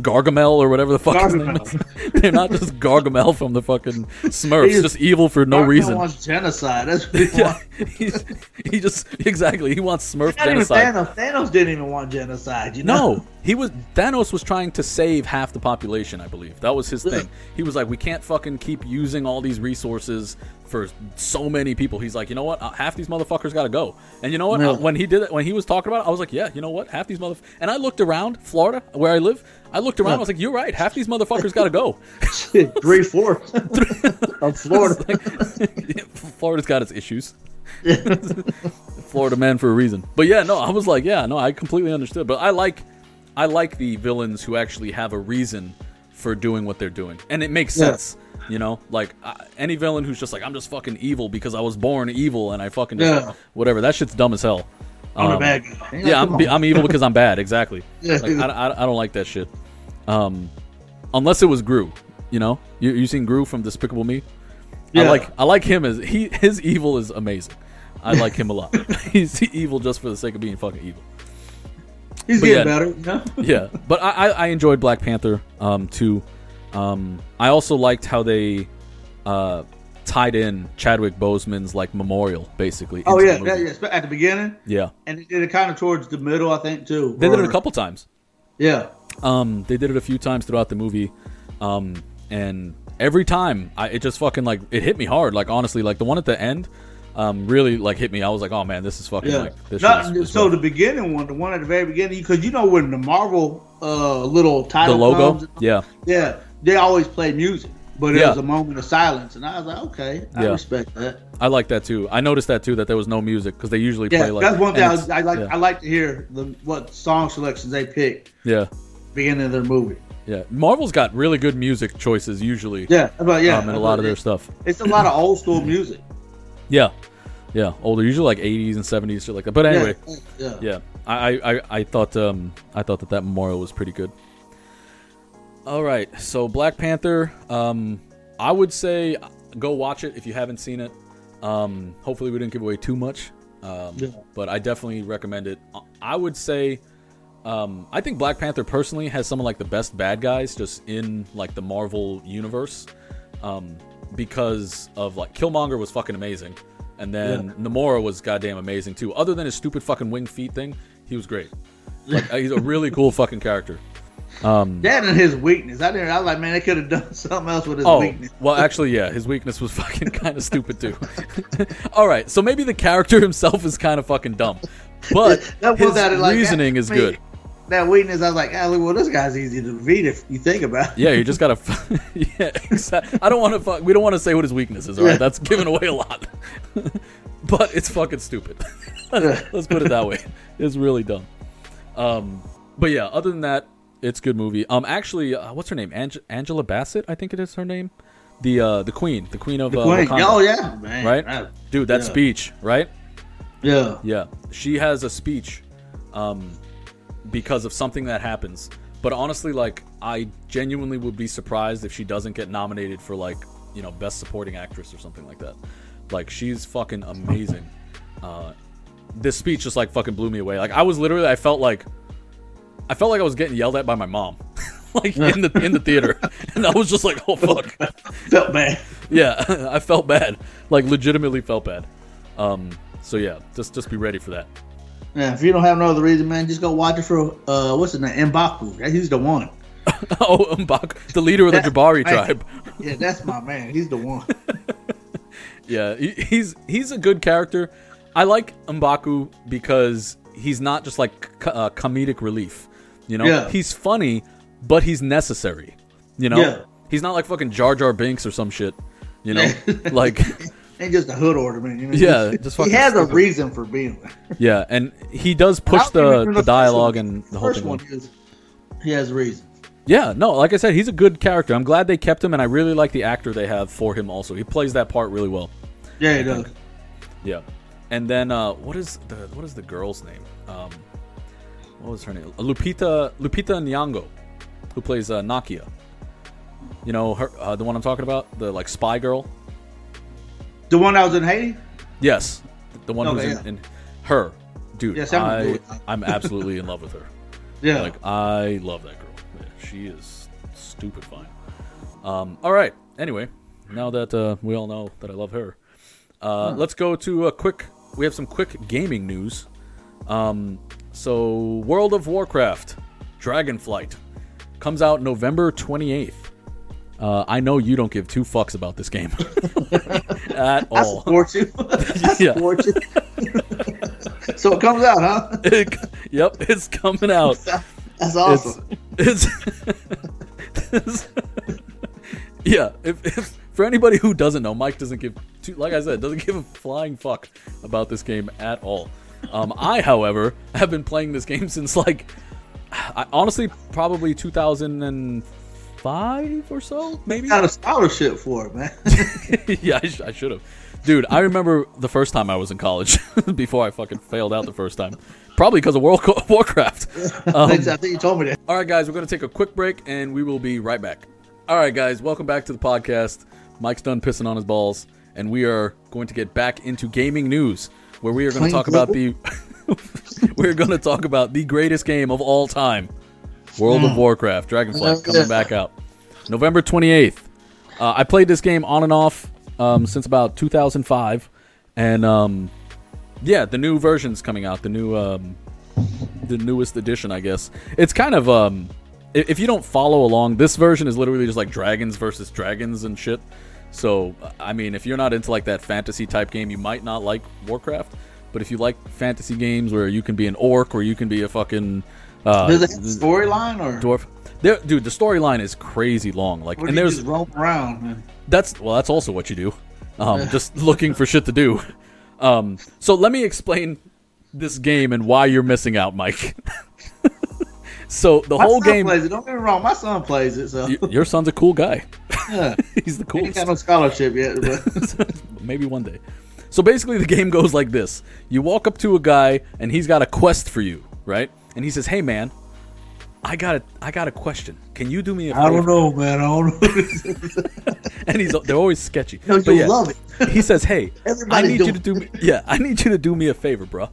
Gargamel or whatever the fuck his name is. They're not just Gargamel from the fucking Smurfs. He's- just evil for no Mark reason. wants genocide. That's what he Yeah, wants. he just exactly. He wants Smurf genocide. Thanos. Thanos didn't even want genocide. You know? No, he was Thanos was trying to save half the population, I believe. That was his thing. He was like, we can't fucking keep using all these resources for so many people. He's like, you know what? Uh, half these motherfuckers got to go. And you know what? Yeah. Uh, when he did it, when he was talking about it, I was like, yeah, you know what? Half these mother. And I looked around Florida, where I live. I looked around. I was like, you're right. Half these motherfuckers got to go. Three fourths of Florida. Florida's got its issues. Florida man for a reason. But yeah, no, I was like, yeah, no, I completely understood. But I like, I like the villains who actually have a reason for doing what they're doing, and it makes Yeah. sense. You know, like uh, any villain who's just like, I'm just fucking evil because I was born evil and I fucking just, Yeah. whatever. That shit's dumb as hell. I'm Um, bad guy. yeah, I'm, Come be, on. I'm evil because I'm bad. Exactly. Yeah. Like, I, I, I don't like that shit. Um, unless it was Gru. You know, you you seen Gru from Despicable Me? I Yeah. like I like him as he his evil is amazing. I like him a lot. He's evil just for the sake of being fucking evil. He's but getting yeah. better. Yeah, but I, I, enjoyed Black Panther um, too. Um, I also liked how they uh, tied in Chadwick Boseman's like memorial, basically. Oh the yeah, yeah, at the beginning, yeah. and they did it kind of towards the middle, I think too. They did it a couple times. Yeah, Um, they did it a few times throughout the movie, um, and every time I, it just fucking like it hit me hard. Like honestly, like the one at the end, um, really like hit me. I was like, oh man, this is fucking yeah. like this. Not- shit is- is so the beginning one, the one at the very beginning, because you know when the Marvel uh, little the title logo, comes, yeah, yeah, they always play music, but it Yeah. was a moment of silence, and I was like, okay, I Yeah. respect that. I like that too. I noticed that too that there was no music because they usually Yeah, play like that's one thing I, it's- I like. I like to hear the what song selections they pick yeah, beginning of their movie. yeah. Marvel's got really good music choices usually. Yeah, but yeah, um, and a lot of their stuff. It's a lot of old school music. Yeah. Yeah, older, usually like 80s and 70s, shit like that. But anyway, yeah, yeah, I, I, I, I thought um I thought that that memorial was pretty good. All right, so Black Panther, um, I would say go watch it if you haven't seen it. Um, hopefully we didn't give away too much, um, Yeah. but I definitely recommend it. I would say, um, I think Black Panther personally has some of like the best bad guys just in like the Marvel universe, um, because of like Killmonger was fucking amazing, and then Namora was goddamn amazing too. Other than his stupid fucking wing feet thing, he was great. Like, he's a really cool fucking character. Um, That and his weakness. I didn't. I was like, man, they could have done something else with his Oh, weakness. well, actually, yeah, his weakness was fucking kind of stupid too. All right, so maybe the character himself is kind of fucking dumb, but That his was that, like, reasoning is good. That weakness, I was like, ah, well, this guy's easy to defeat if you think about it. Yeah, you just gotta. yeah, exactly. I don't want to. Fuck, we don't want to say what his weakness is. All right, that's giving away a lot. but it's fucking stupid. Let's put it that way. It's really dumb. Um, but yeah, other than that, it's a good movie. Um, actually, uh, what's her name? Ange- Angela Bassett, I think it is her name. The uh, the queen, the queen of uh, Queen. Wakanda. Oh yeah, man. right? Dude, that Yeah. speech, right? Yeah. Yeah, she has a speech, um, because of something that happens. But honestly, like, I genuinely would be surprised if she doesn't get nominated for like, you know, best supporting actress or something like that. Like, she's fucking amazing. Uh, this speech just like fucking blew me away. Like, I was literally, I felt like, I felt like I was getting yelled at by my mom, like in the in the theater, and I was just like, oh fuck. Felt bad. Yeah, I felt bad. Like legitimately felt bad. Um, so yeah, just just be ready for that. Yeah, if you don't have no other reason, man, just go watch it for uh, what's his name, Mbaku. That- He's the one. oh, Mbak, the leader of the That's Jabari tribe. Yeah, that's my man. He's the one. Yeah, he, he's he's a good character. I like Mbaku because he's not just like co- uh, comedic relief. You know, Yeah. he's funny, but he's necessary. You know, Yeah. he's not like fucking Jar Jar Binks or some shit. You know, like Ain't just a hood ornament. You know? Yeah, just he has a reason for being there. yeah, and he does push don't the the dialogue one. and the The whole first thing. one is he has a reason. Yeah, no, like I said, he's a good character. I'm glad they kept him, and I really like the actor they have for him. Also, he plays that part really well. Yeah, he does. Yeah, and then uh, what is the what is the girl's name? Um, what was her name? Lupita Lupita Nyong'o, who plays uh, Nakia. You know her, uh, the one I'm talking about, the like spy girl. The one that was in Haiti. Yes, the one Okay, who's yeah. in, in her. Dude, someone I, I'm absolutely in love with her. Yeah. Like I love that girl. She is stupid fine. Um, all right. Anyway, now that uh, we all know that I love her, uh, let's go to a quick. We have some quick gaming news. Um, so, World of Warcraft, Dragonflight, comes out November 28th. Uh, I know you don't give two fucks about this game at all. Support you. I Yeah. support you. so it comes out, huh? yep, it's coming out. That's awesome. It's it's yeah. If, if for anybody who doesn't know, Mike doesn't give two, like I said, doesn't give a flying fuck about this game at all. Um, I, however, have been playing this game since like I, honestly probably 2005 or so, maybe. Got a scholarship for it, man. yeah, I, sh- I should have. Dude, I remember the first time I was in college before I fucking failed out the first time. Probably because of World of Warcraft. I think um, I think you told me that. All right, guys, we're going to take a quick break and we will be right back. All right, guys, welcome back to the podcast. Mike's done pissing on his balls, and we are going to get back into gaming news, where we are going to talk about the. we're going to talk about the greatest game of all time, World of Warcraft, Dragonflight, coming back out November twenty eighth. Uh, I played this game on and off um, since about 2005, and um, yeah, the new version's coming out. The new um, the newest edition, I guess. It's kind of um if you don't follow along, this version is literally just like dragons versus dragons and shit. So, I mean, if you're not into like that fantasy type game, you might not like Warcraft. But if you like fantasy games where you can be an orc or you can be a fucking uh, Does it have storyline or dwarf, there, dude, the storyline is crazy long. Like, and there's just roam around? Man? that's well, that's also what you do. Um, just looking for shit to do. Um, so let me explain this game and why you're missing out, Mike. so the My whole son game, plays it. Don't get me wrong. My son plays it, so y- your son's a cool guy. yeah. He's the He coolest. got no scholarship yet, but Maybe one day. So basically, the game goes like this: you walk up to a guy, and he's got a quest for you, right? And he says, "Hey, man, I got a, I got a question. Can you do me a favor?" I don't know, man. I don't know. and he's they're always sketchy. No, you'll yeah, love it. he says, "Hey, I need you to do me. Yeah, I need you to do me a favor, bro.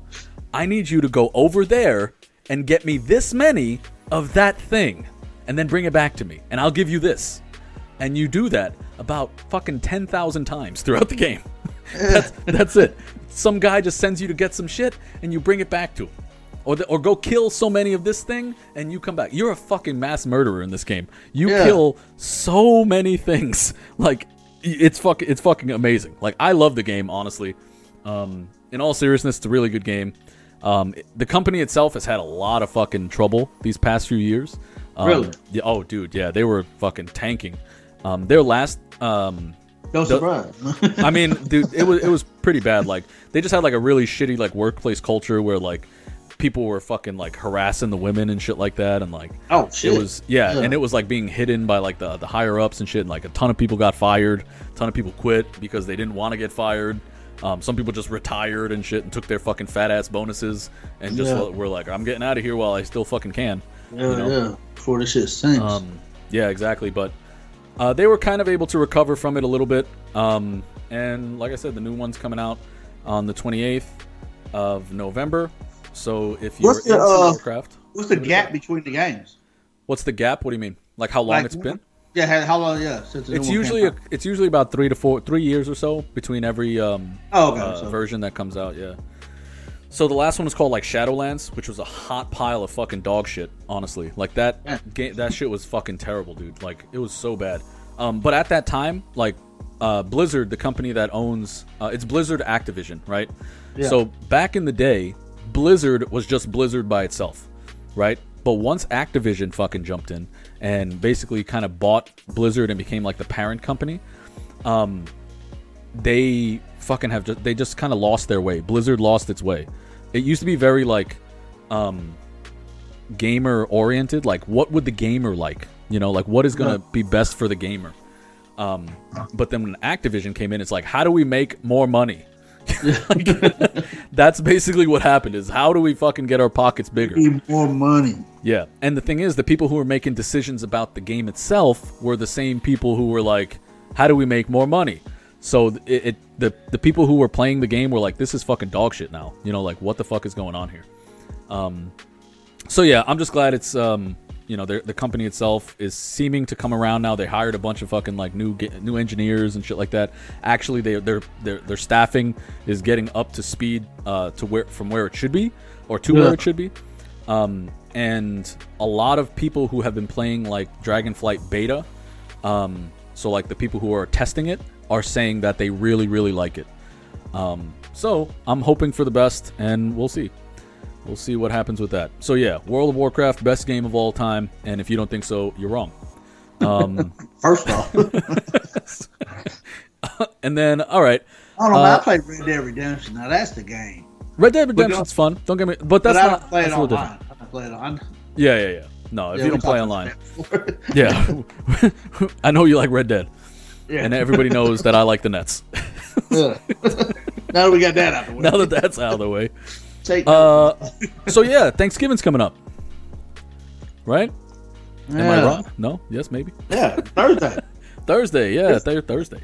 I need you to go over there and get me this many of that thing, and then bring it back to me, and I'll give you this." And you do that about fucking ten thousand times throughout the game. that's that's it. Some guy just sends you to get some shit, and you bring it back to him. Or, the, or go kill so many of this thing and you come back. You're a fucking mass murderer in this game. You Yeah. kill so many things. Like it's fucking it's fucking amazing. Like I love the game honestly. Um, in all seriousness, it's a really good game. Um, the company itself has had a lot of fucking trouble these past few years. Um, Really? Yeah, oh, dude, yeah, they were fucking tanking. Um, their last um, No surprise. I mean, dude, it was it was pretty bad. Like they just had like a really shitty like workplace culture where like people were fucking like harassing the women and shit like that, and like oh shit. it was yeah, Yeah. and it was like being hidden by like the the higher ups and shit. And like a ton of people got fired, a ton of people quit because they didn't want to get fired. Um, some people just retired and shit and took their fucking fat ass bonuses and just Yeah. were like, I'm getting out of here while I still fucking can. yeah, you know? yeah. Before this shit sinks. Um, yeah, exactly. But uh, they were kind of able to recover from it a little bit. Um, and like I said, the new one's coming out on the 28th of November. So if you're What's the, into uh, Warcraft, What's the gap between the games? what's the gap? What do you mean? Like how long Like, it's been? Yeah, how- how long? Yeah, since It's usually a, it's usually about three to four, three years or so between every um, Oh, okay, uh, so- version that comes out. Yeah. So the last one was called like Shadowlands, which was a hot pile of fucking dog shit. Honestly, like that Yeah. game, that shit was fucking terrible, dude. Like it was so bad. Um, but at that time, like uh, Blizzard, the company that owns, uh, it's Blizzard Activision, right? Yeah. So back in the day, Blizzard was just Blizzard by itself, right? But once Activision fucking jumped in and basically kind of bought Blizzard and became like the parent company, um, they fucking have just they just kind of lost their way. Blizzard lost its way. It used to be very like um gamer oriented, like what would the gamer like? You know, like what is to be best for the gamer? Um but then when Activision came in, it's like how do we make more money? Like, that's basically what happened is how do we fucking get our pockets bigger? Need more money. Yeah, and the thing is, the people who were making decisions about the game itself were the same people who were like, "How do we make more money?" So it, it the the people who were playing the game were like, "This is fucking dog shit now." You know, like what the fuck is going on here? Um, so yeah, I'm just glad it's um, you know, the the company itself is seeming to come around now. They hired a bunch of fucking like new new engineers and shit like that. Actually, they their their their staffing is getting up to speed uh, to where from where it should be or to Yeah. where it should be. Um, and a lot of people who have been playing like Dragonflight beta, um, so like the people who are testing it are saying that they really really like it. Um, so I'm hoping for the best, and we'll see. We'll see what happens with that. So yeah, World of Warcraft, best game of all time, and if you don't think so, you're wrong. Um, First off, and then all right, I don't know. Uh, I played Red Dead Redemption. Now that's the game. Red Dead Redemption's fun. Don't get me, but that's but I not play that's it online. I play it on. Yeah, yeah, yeah. No, if Yeah, you don't play online, about that before. yeah. I know you like Red Dead, yeah. and everybody knows that I like the Nets. yeah. now that we got that out of the way, now that that's out of the way, take uh, so yeah, Thanksgiving's coming up, right? Am I wrong? No. Yes, maybe. Yeah, Thursday. Thursday, yeah, th- Thursday.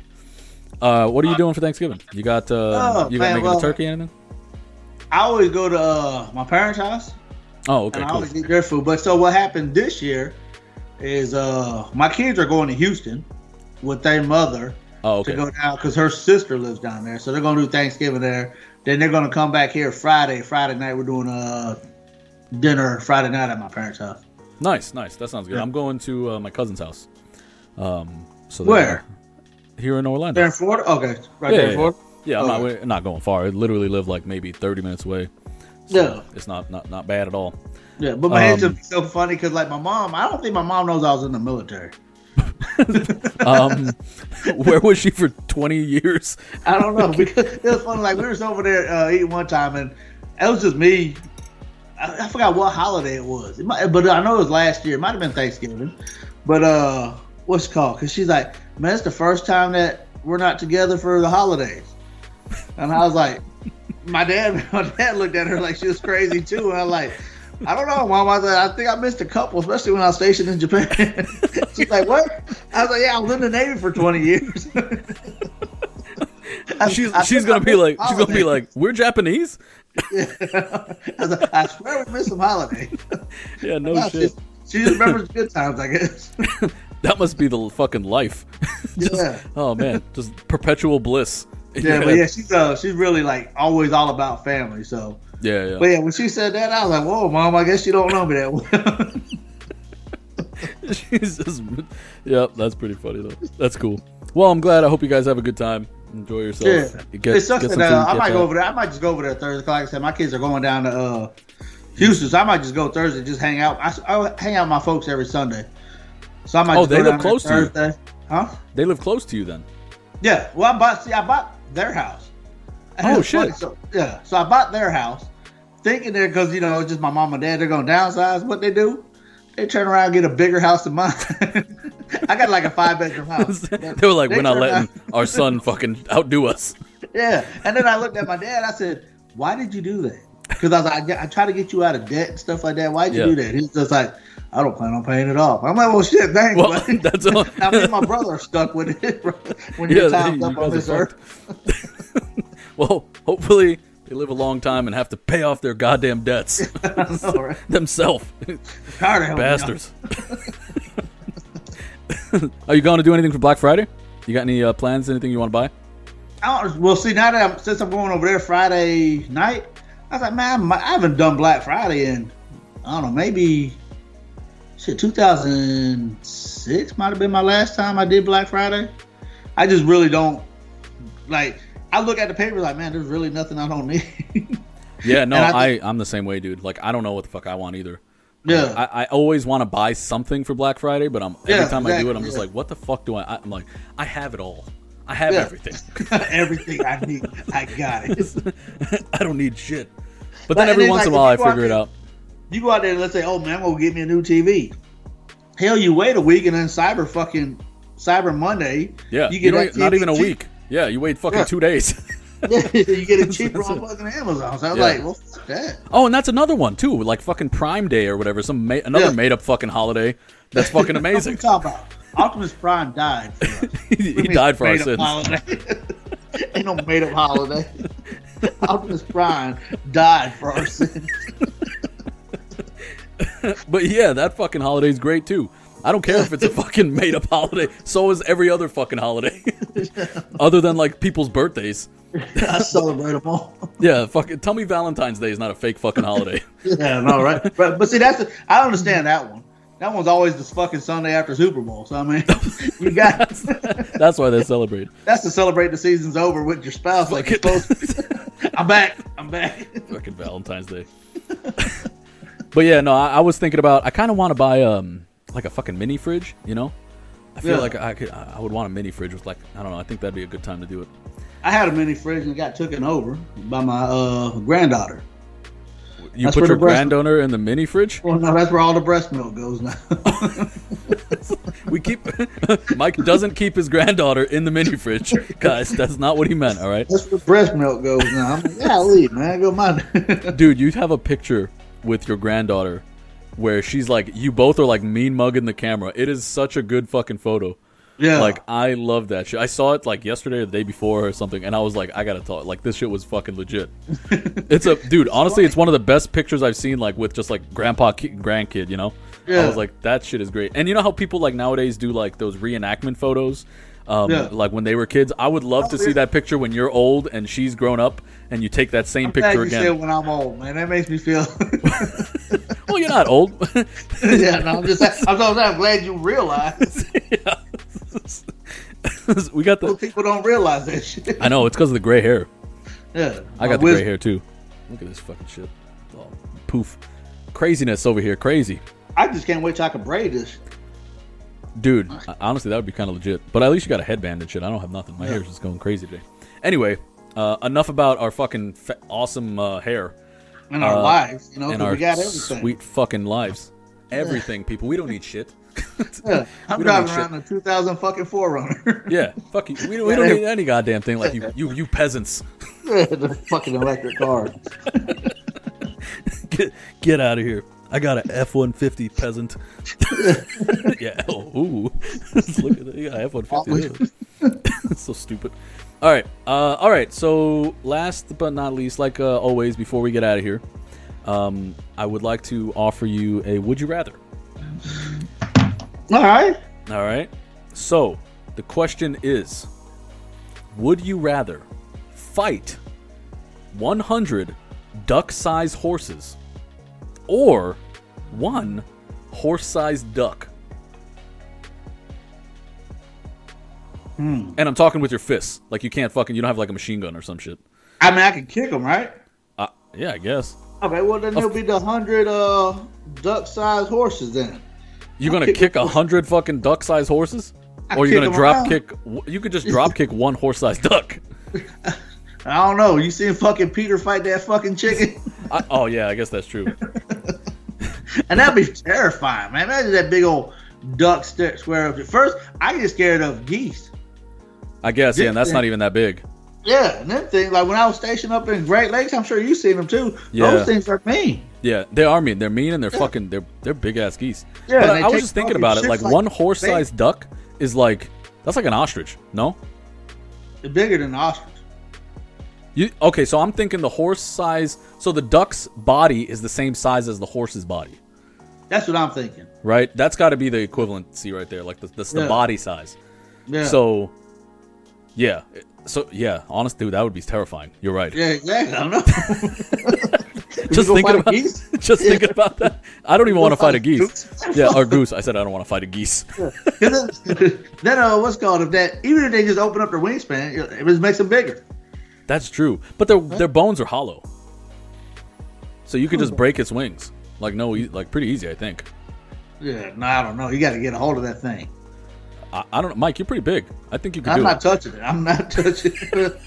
Uh, what are you doing for Thanksgiving? You got uh, Oh, you got man, making well- a turkey anything? I always go to uh, my parents' house Oh, okay, and I cool. always eat their food. But so what happened this year is uh, my kids are going to Houston with their mother Oh, to go down because her sister lives down there. So they're going to do Thanksgiving there. Then they're going to come back here Friday. Friday night we're doing a dinner Friday night at my parents' house. Nice, nice. That sounds good. Yeah. I'm going to uh, my cousin's house. Um, so Where? Here in Orlando. They're in Florida. Okay, right yeah, there in Florida. yeah. I'm not Okay. we're not going far. I literally live like maybe 30 minutes away. Yeah. It's not not not bad at all. Yeah, but my Um, just so funny because like my mom, I don't think my mom knows I was in the military. Um, where was she for 20 years? I don't know because it was funny. Like we were over there uh, eating one time, and it was just me. I, I forgot what holiday it was, it might, but I know it was last year. It might have been Thanksgiving. But uh, what's it called? Because she's like, man, it's the first time that we're not together for the holidays. And I was like, my dad, my dad looked at her like she was crazy too. And I like, I don't know, mom. I like, I think I missed a couple, especially when I was stationed in Japan. She's like, what? I was like, yeah, I was in the Navy for 20 years. I- She's I she's gonna be like she's gonna be like we're Japanese. I, was like, I swear we missed some holidays. Yeah, no shit. She, she just remembers good times, I guess. That must be the fucking life. Just- Yeah. Oh man, just perpetual bliss. Yeah, but yeah, she's uh, she's really like always all about family. So, yeah, yeah. but yeah, when she said that, I was like, "Whoa, mom, I guess you don't know me that well." She's just, yep, that's pretty funny though. That's cool. Well, I'm glad. I hope you guys have a good time. Enjoy yourself. Yeah. Get, it sucks that uh, I might go over there. I might just go over there Thursday. Like I said, my kids are going down to uh, Houston, so I might just go Thursday, just hang out. I, I hang out with my folks every Sunday, so I might. Oh, just they go live close to you. Thursday. Huh? They live close to you then. Yeah. Well, I bought. See, I bought their house. Oh, funny, shit. So, yeah. So I bought their house, thinking there because you know it's just my mom and dad. They're going to downsize. What they do? They turn around and get a bigger house than mine. I got like a five bedroom house. they were like, They we're not letting around- our son fucking outdo us. Yeah. And then I looked at my dad. I said, "Why did you do that?" Because I was like, I, I try to get you out of debt and stuff like that. Why'd you Yeah. do that? He's just like, I don't plan on paying it off. I'm like, well, shit, thanks. Well, buddy." that's all. I mean, my brother are stuck with it when Yeah, your time's you up on this earth. Well, hopefully they live a long time and have to pay off their goddamn debts right? themselves. Tired of helping y'all. Bastards. Are you going to do anything for Black Friday? You got any uh, plans? Anything you want to buy? I well, see, now that I'm, since I'm going over there Friday night, I was like, man, I, I haven't done Black Friday in, I don't know, maybe, shit, 2006 might have been my last time I did Black Friday. I just really don't, like, I look at the paper like, man, there's really nothing I don't need. Yeah, no, I I, am the same way, dude. Like I don't know what the fuck I want either. yeah. I, I always want to buy something for Black Friday, but I'm every Yeah, time I do it, I'm just yeah. like, what the fuck do I? I'm like, I have it all. I have Yeah. everything. Everything I need, I got it. I don't need shit. But then every then, once in a while, I you figure it out. You go out there and let's say, oh man, I'm gonna get me a new TV. Hell, you wait a week and then Cyber fucking Cyber Monday. Yeah, you you get that not even a week. Yeah, you wait fucking Yeah. two days. yeah, you get it cheaper on fucking Amazon. So I was Yeah. like, well, fuck that. oh, and that's another one too, like fucking Prime Day or whatever, some ma- another Yeah. made up fucking holiday. That's fucking What amazing. talking about? Optimus Prime died. For us. he What do you mean died for our sins. Holiday? Ain't no made up holiday. Optimus Prime died for our sins. But yeah, that fucking holiday's great too. I don't care if it's a fucking made up holiday. So is every other fucking holiday. Other than like people's birthdays. I celebrate them all. Yeah, fucking tell me Valentine's Day is not a fake fucking holiday. Yeah, no, right. But, but see, that's the, I understand that one. That one's always the fucking Sunday after Super Bowl. So I mean, you got That's why they celebrate. that's to celebrate the season's over with your spouse. Like you're supposed to. I'm back. I'm back. Fucking Valentine's Day. but yeah, no, I, I was thinking about. I kind of want to buy um like a fucking mini fridge. You know, I feel Yeah. like I could. I would want a mini fridge with like I don't know. I think that'd be a good time to do it. I had a mini fridge and it got taken over by my uh, granddaughter. You That's put your granddaughter in the mini fridge. Well, no, that's where all the breast milk goes now. We keep Mike doesn't keep his granddaughter in the mini fridge, guys. That's not what he meant. All right, that's where breast milk goes now. I'm like, yeah, leave, man. Go mine. dude, you have a picture with your granddaughter where she's like, you both are like mean mugging the camera. It is such a good fucking photo. yeah. Like I love that shit. I saw it like yesterday or the day before or something, and I was like, I gotta talk. Like this shit was fucking legit. it's a dude. Honestly, it's one of the best pictures I've seen. Like with just like grandpa, ki- grandkid. You know, Yeah. I was like, that shit is great. And you know how people like nowadays do like those reenactment photos. Um, Yeah. like when they were kids, I would love to Oh, see that picture when you're old and she's grown up, and you take that same I'm picture again. when I'm old, man. That makes me feel. Well, you're not old. yeah, no, I'm just. I'm, so- I'm glad you realize. we got the. Most people don't realize that shit. I know it's because of the gray hair. Yeah, I got the gray hair too. Look at this fucking shit. All poof. Craziness over here. Crazy. I just can't wait till I can braid this. Dude, honestly, that would be kind of legit. But at least you got a headband and shit. I don't have nothing. My Yeah. hair's just going crazy today. Anyway, uh, enough about our fucking fa- awesome uh, hair in our Uh, lives, you know, 'cause our we got everything. sweet fucking lives. Everything, people. We don't need shit. Yeah, I'm driving around in a 2000 fucking 4Runner. yeah, fuck you. We don't, we don't need any goddamn thing like you, you, you peasants. the fucking electric car. Get, get out of here. I got an F one fifty peasant. yeah. Oh, ooh. Look at that. Yeah, F one fifty. So stupid. All right. Uh, all right. So last but not least, like uh, always, before we get out of here, um, I would like to offer you a would you rather. All right. All right. So the question is Would you rather fight 100 duck sized horses or one horse sized duck? And I'm talking with your fists. Like you can't fucking, you don't have like a machine gun or some shit. I mean, I can kick them, right? Uh, yeah, I guess. Okay, well then there'll be the hundred uh duck-sized horses then. You're gonna kick kick a hundred fucking duck sized horses? I Or you're gonna drop around. kick, you could just drop kick one horse sized duck. I don't know. You seen fucking Peter fight that fucking chicken? I, oh, yeah, I guess that's true. and that'd be terrifying, man. Imagine that big old duck st- square up. First, I get scared of geese. I guess, yeah, and that's not even that big. Yeah, and them things like when I was stationed up in Great Lakes, I'm sure you've seen them too. Yeah. Those things are mean. Yeah, they are mean. They're mean and they're fucking. They're they're big ass geese. Yeah, but I, I was just thinking about it. Like, like one horse sized duck is like that's like an ostrich. No, They're bigger than the ostrich. you okay? So I'm thinking the horse size. So the duck's body is the same size as the horse's body, That's what I'm thinking. right? That's got to be the equivalency right there. Like the the, the Yeah. body size. Yeah. So yeah, so yeah, honestly, dude, that would be terrifying. You're right. yeah, exactly. I don't know. just thinking about just Yeah. thinking about that. I don't even want to fight a geese. goose? Yeah, or goose. I said I don't want to fight a geese. then, then uh, what's called if that even if they just open up their wingspan, it just makes them bigger. That's true, but their their bones are hollow, so you could Hmm. just break its wings. Like no, like pretty easy, I think. Yeah, no, I don't know. You got to get a hold of that thing. I, I don't know, Mike. You're pretty big. I think you could I'm not it. touching it. I'm not touching it.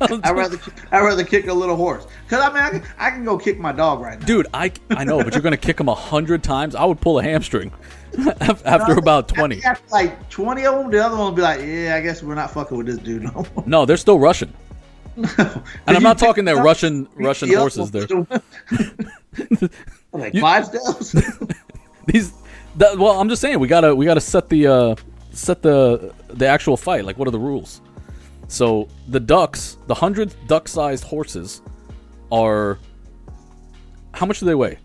I'd rather I'd rather kick a little horse because I mean I can, I can go kick my dog right now. Dude, I I know, but you're gonna kick him a hundred times. I would pull a hamstring after about twenty. After like twenty of them, the other one will be like, "Yeah, I guess we're not fucking with this dude no more." No, they're still Russian, and I'm not talking they're Russian Russian horses. There, like You- steps. these. That, well, I'm just saying we gotta we gotta set the uh, set the the actual fight. Like, what are the rules? So the ducks, the hundred duck-sized horses, are how much do they weigh?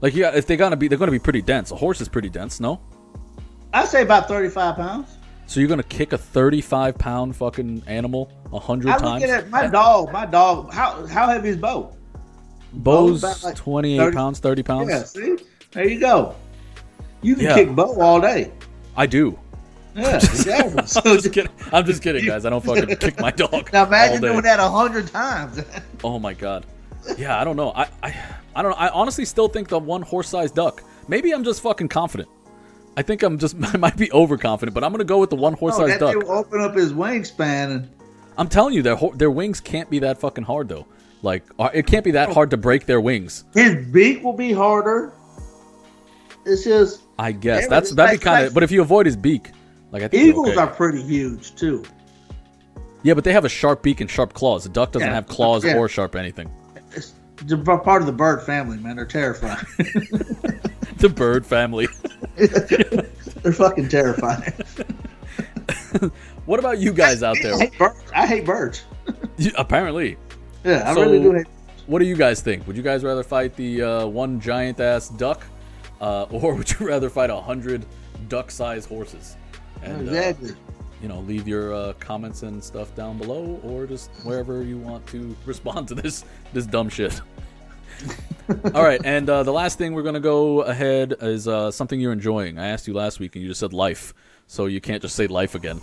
Like, yeah, if they gotta be, they're gonna be pretty dense. A horse is pretty dense, no? I say about thirty-five pounds. So you're gonna kick a 35 pound fucking animal a hundred I look times? at it. My dog. My dog. How how heavy is Bo? Bo's about like 28 30 pounds, 30 pounds. Yeah. See, there you go. You can Yeah. kick Bo all day. I do. Yeah, exactly. So I'm just kidding. I'm just kidding, guys. I don't fucking kick my dog. now imagine doing that a hundred times. Oh my god. Yeah, I don't know. I, I I don't know. I honestly still think the one horse sized duck. Maybe I'm just fucking confident. I think I'm just I might be overconfident, but I'm gonna go with the one horse No, sized that duck. open up his wingspan and I'm telling you, their ho- their wings can't be that fucking hard though. Like uh, it can't be that hard to break their wings. his beak will be harder. It's just I guess Yeah, that's that'd be kind like- of. But if you avoid his beak, like I think eagles okay. are pretty huge too. Yeah, but they have a sharp beak and sharp claws. The duck doesn't Yeah. have claws Yeah. or sharp anything. It's part of the bird family, man. They're terrifying. The bird family. They're fucking terrifying. What about you guys out there? I hate birds. I hate birds. You- apparently, Yeah, I So- really do hate. what do you guys think? Would you guys rather fight the uh, one giant ass duck, uh, or would you rather fight a hundred duck-sized horses? And uh, exactly. you know, leave your uh, comments and stuff down below, or just wherever you want to respond to this this dumb shit. All right, and uh, the last thing we're gonna go ahead is uh, something you're enjoying. I asked you last week, and you just said life, so you can't just say life again.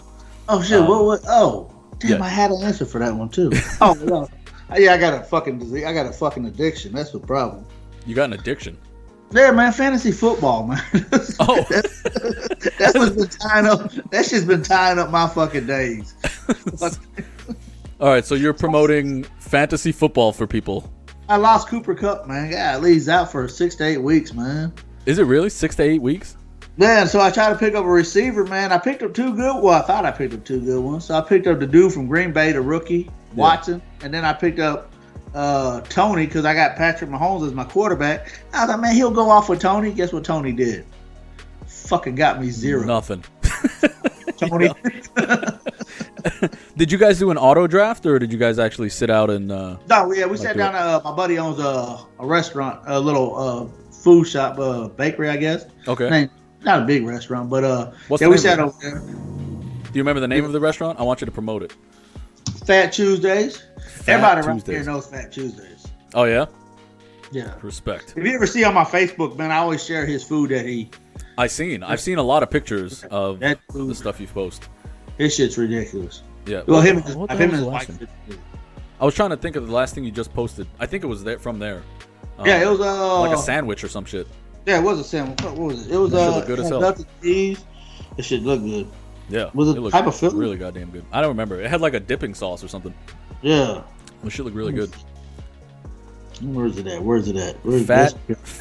Oh shit! um, what? What? Oh, damn! yeah. I had an answer for that one too. oh no. Yeah, I got a fucking disease. I got a fucking addiction. That's the problem. You got an addiction. Yeah, man, fantasy football, man. Oh. that's what's been tying up. That's just been tying up my fucking days. All right, so you're promoting fantasy football for people. I lost Cooper Kupp, man. God, he's out for six to eight weeks, man. Is it really six to eight weeks? Man, so I tried to pick up a receiver, man. I picked up two good. Well, I thought I picked up two good ones. So I picked up the dude from Green Bay, the rookie Watson, and then I picked up uh, Toney because I got Patrick Mahomes as my quarterback. I was like, man, he'll go off with Toney. Guess what Toney did? Fucking got me zero. Nothing. Toney. did you guys do an auto draft or did you guys actually sit out and? Uh, no, yeah, we sat down. Uh, my buddy owns a, a restaurant, a little uh, food shop, uh, bakery, I guess. okay. Ain't- Not a big restaurant, but uh, What's yeah, we sat over there. Do you remember the name of the restaurant? I want you to promote it. Fat Tuesdays. Fat Everybody around here knows Fat Tuesdays. Oh yeah. Yeah. Respect. If you ever see on my Facebook, man, I always share his food that he. I seen. I've seen a lot of pictures of That the stuff you post. his shit's ridiculous. Yeah. Well, What- him and his, what him hell and his wife. I was trying to think of the last thing you just posted. I think it was there from there. Um, Yeah, it was uh, like a sandwich or some shit. Yeah, it was a sandwich. What was it? It was That uh, looked good as had hell. cheese. It should look good. Yeah. Was it looked type of Philly? really goddamn good. I don't remember. It had like a dipping sauce or something. Yeah. It should look really good. Where's it at? Where's it at? Where's Fat.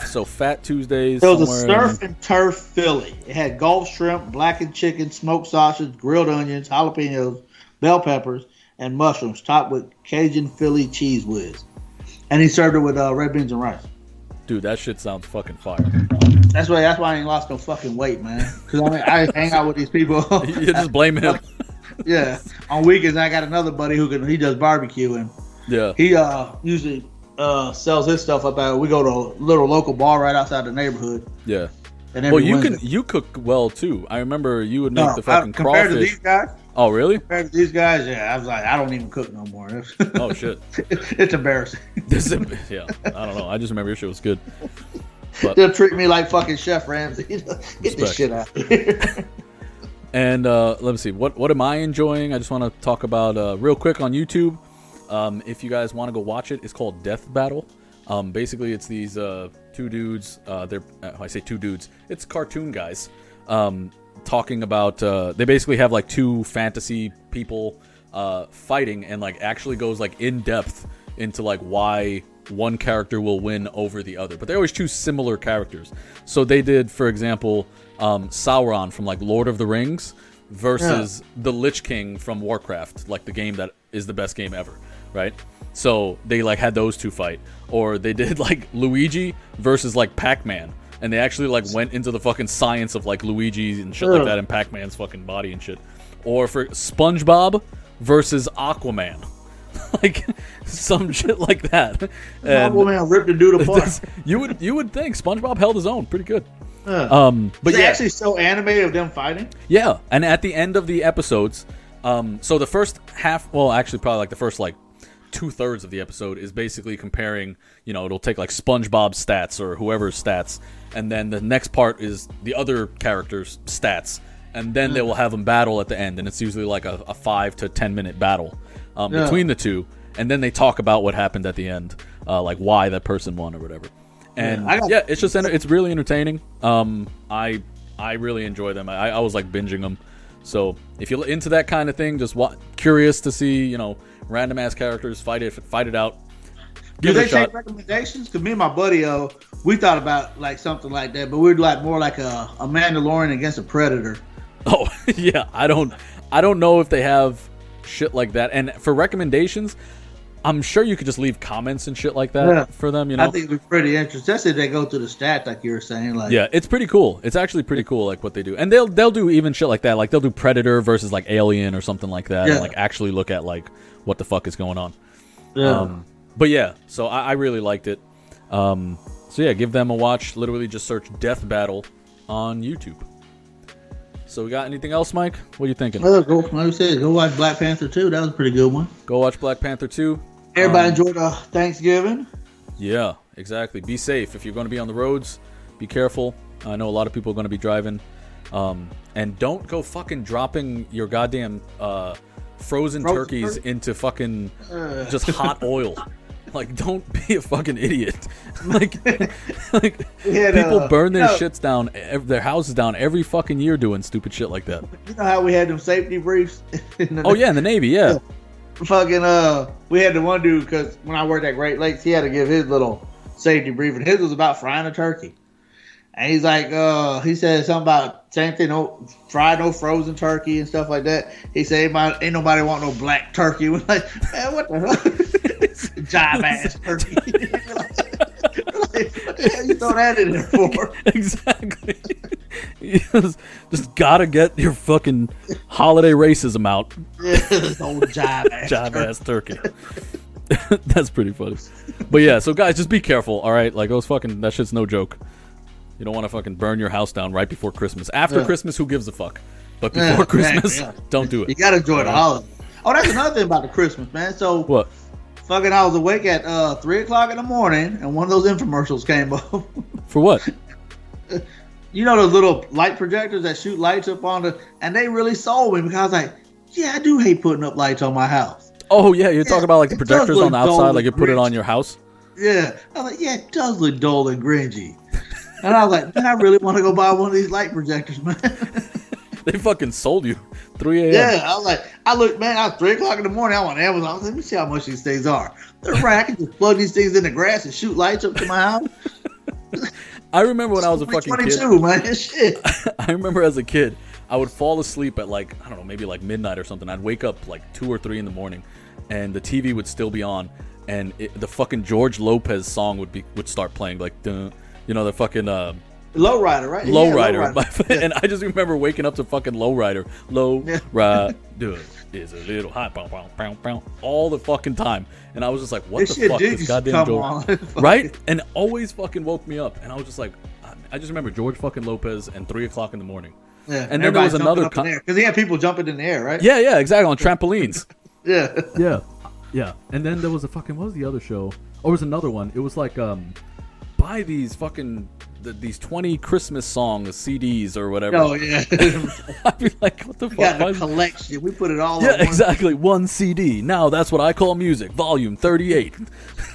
So Fat Tuesdays. It was a surf and turf Philly. It had Gulf shrimp, blackened chicken, smoked sausage, grilled onions, jalapenos, bell peppers, and mushrooms, topped with Cajun Philly cheese whiz. And he served it with uh, red beans and rice. Dude, that shit sounds fucking fire. That's why. That's why I ain't lost no fucking weight, man. Because I mean, I hang out with these people. you just blame him. yeah. On weekends, I got another buddy who can. He does barbecue and Yeah. he uh usually uh sells his stuff up at. We go to a little local bar right outside the neighborhood. Yeah. And Well, you Wednesday- can you cook well too. I remember you would make No, the fucking I- compared to crawfish. these guys. Oh, really? Compared to these guys, yeah, I was like, I don't even cook no more. Oh shit. it's embarrassing. This is, yeah. I don't know. I just remember your shit was good. But They'll treat me like fucking Chef Ramsay. Get this shit out of here. And uh, let me see. What what am I enjoying? I just want to talk about uh, real quick on YouTube. Um, if you guys want to go watch it, it's called Death Battle. Um, basically, it's these uh, two dudes. Uh, they're uh, I say two dudes. It's cartoon guys um, talking about. Uh, they basically have like two fantasy people uh, fighting, and like actually goes like in depth into like why one character will win over the other. But they always choose similar characters. So they did, for example, um, Sauron from like Lord of the Rings versus the Lich King from Warcraft, like the game that is the best game ever, right? So they like had those two fight, or they did like Luigi versus like Pac-Man, and they actually like went into the fucking science of like Luigi and shit like that, and Pac-Man's fucking body and shit. Or for SpongeBob versus Aquaman, like some shit like that. And Aquaman ripped a dude apart. you would you would think SpongeBob held his own pretty good. Yeah. Um, but yeah, actually so animated of them fighting. yeah, and at the end of the episodes, um, so the first half, well, actually, probably like the first like two thirds of the episode is basically comparing. You know, it'll take like SpongeBob's stats or whoever's stats, and then the next part is the other characters' stats, and then they will have them battle at the end, and it's usually like a, a five to ten minute battle um, Yeah. between the two, and then they talk about what happened at the end, uh, like why that person won or whatever. And Yeah, yeah, it's just it's really entertaining. Um, I I really enjoy them. I, I was like binging them. So if you're into that kind of thing, just wa- curious to see you know random ass characters fight it fight it out. Do Give they shot. take recommendations? Because me and my buddy, uh, we thought about like something like that, but we're like more like a, a Mandalorian against a Predator. Oh yeah, I don't I don't know if they have shit like that. And for recommendations, I'm sure you could just leave comments and shit like that Yeah. for them. You know, I think it'd be pretty interesting, especially if they go through the stats like you were saying. Like, Yeah, it's pretty cool. It's actually pretty cool, like what they do, and they'll they'll do even shit like that. Like they'll do Predator versus like Alien or something like that, Yeah. and like actually look at like what the fuck is going on. yeah. Um, but yeah, so I, I really liked it. Um, so yeah, give them a watch. Literally, just search Death Battle on YouTube. So we got anything else, Mike? What are you thinking? Well, go, like I said, go watch Black Panther 2. That was a pretty good one. Go watch Black Panther two. Everybody Um, enjoyed uh, Thanksgiving. Yeah, exactly. Be safe if you're going to be on the roads. Be careful. I know a lot of people are going to be driving, um, and don't go fucking dropping your goddamn uh, frozen, Frozen turkeys turkey? into fucking Uh. just hot oil. Like, don't be a fucking idiot. like, like had, people burn their you know- shits down, their houses down every fucking year doing stupid shit like that. You know how we had them safety briefs? In the- Oh yeah, in the Navy, yeah. Fucking, uh, we had the one dude, because when I worked at Great Lakes, he had to give his little safety brief, and his was about frying a turkey. And he's like, uh, he said something about same thing, no fried, no frozen turkey and stuff like that. He said, ain't, ain't nobody want no black turkey. We're like, man, what the hell? Jive ass turkey. like, what the hell you throw that in there for? exactly. Just, just gotta get your fucking holiday racism out. Yeah, old jive ass. Jive turkey. ass turkey. That's pretty funny. But yeah, so guys, just be careful, all right? Like, those fucking, that shit's no joke. You don't want to fucking burn your house down right before Christmas. After Yeah. Christmas, who gives a fuck? But Yeah, before Christmas, exactly, yeah. don't do it. You gotta enjoy the holiday. Oh, that's another thing about the Christmas, man. So What? fucking I was awake at uh three o'clock in the morning and one of those infomercials came up. For what? you know those little light projectors that shoot lights up on the and they really sold me because I was like, Yeah, I do hate putting up lights on my house. Oh yeah, you're talking about like the projectors on the outside, like you put it on your house. Yeah. I was like, Yeah, it does look dull and gringy. And I was like, man, I really want to go buy one of these light projectors, man. They fucking sold you 3 a.m. Yeah, I was like, I looked, man, I was three o'clock in the morning. I'm on Amazon. I was like, let me see how much these things are. They're right. I can just plug these things in the grass and shoot lights up to my house. I remember when I was a fucking kid. man. Shit. I remember as a kid, I would fall asleep at like I don't know, maybe like midnight or something. I'd wake up like two or three in the morning, and the TV would still be on, and it, the fucking George Lopez song would be would start playing like, dun, you know, the fucking uh, Lowrider, right? Yeah, Lowrider. Lowrider. and I just remember waking up to fucking Lowrider. Low Yeah. rider is a little hot, bow, bow, bow, bow, all the fucking time, and I was just like, what This the fuck, did this just goddamn come George, on. right? And always fucking woke me up, and I was just like, I- I just remember George fucking Lopez and three o'clock in the morning. Yeah. And then there was another con- because he had people jumping in the air, right? Yeah, yeah, exactly on trampolines. Yeah. yeah, yeah. And then there was a fucking what was the other show? Or was another one? It was like um, buy these fucking th- these twenty Christmas songs CDs or whatever. Oh yeah. I'd be like, what the we fuck? got the is- collection. We put it all. Yeah, on one. exactly. One CD. Now that's what I call music. Volume thirty-eight.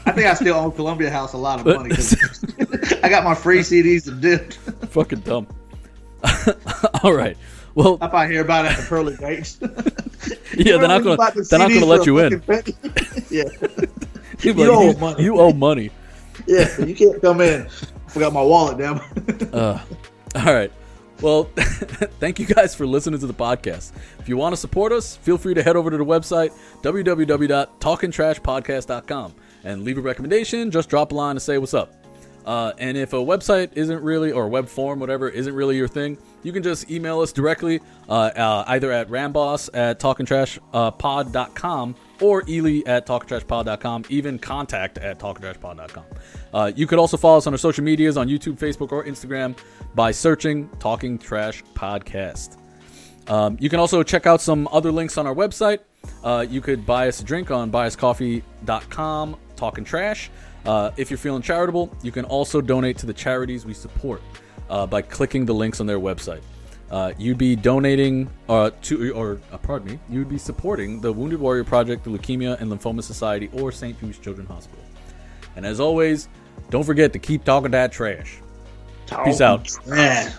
I think I still own Columbia House a lot of money. 'cause I got my free CDs and dipped. fucking dumb. All right. Well, I probably hear about it at the pearly gates. yeah, they're not gonna they're not gonna let you in. yeah. You like, owe you, money. you owe money. Yeah, you can't come in. I Forgot my wallet down. Uh, all right. Well, thank you guys for listening to the podcast. If you want to support us, feel free to head over to the website, www.talkingtrashpodcast.com, and leave a recommendation. Just drop a line and say what's up. Uh, and if a website isn't really, or web form, whatever, isn't really your thing, you can just email us directly, uh, uh, either at ramboss at talkingtrashpod.com or Ely at talkingtrashpod.com, even contact at talkingtrashpod.com. Uh, you could also follow us on our social medias on YouTube, Facebook, or Instagram by searching Talking Trash Podcast. Um, you can also check out some other links on our website. Uh, you could buy us a drink on buyuscoffee.com, talking trash. Uh, if you're feeling charitable, you can also donate to the charities we support uh, by clicking the links on their website. Uh, you'd be donating uh, to, or uh, pardon me, you'd be supporting the Wounded Warrior Project, the Leukemia and Lymphoma Society, or St. Jude's Children's Hospital. And as always, don't forget to keep talking that trash. Peace out. Yeah.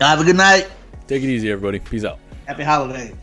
Have a good night. Take it easy, everybody. Peace out. Happy holidays.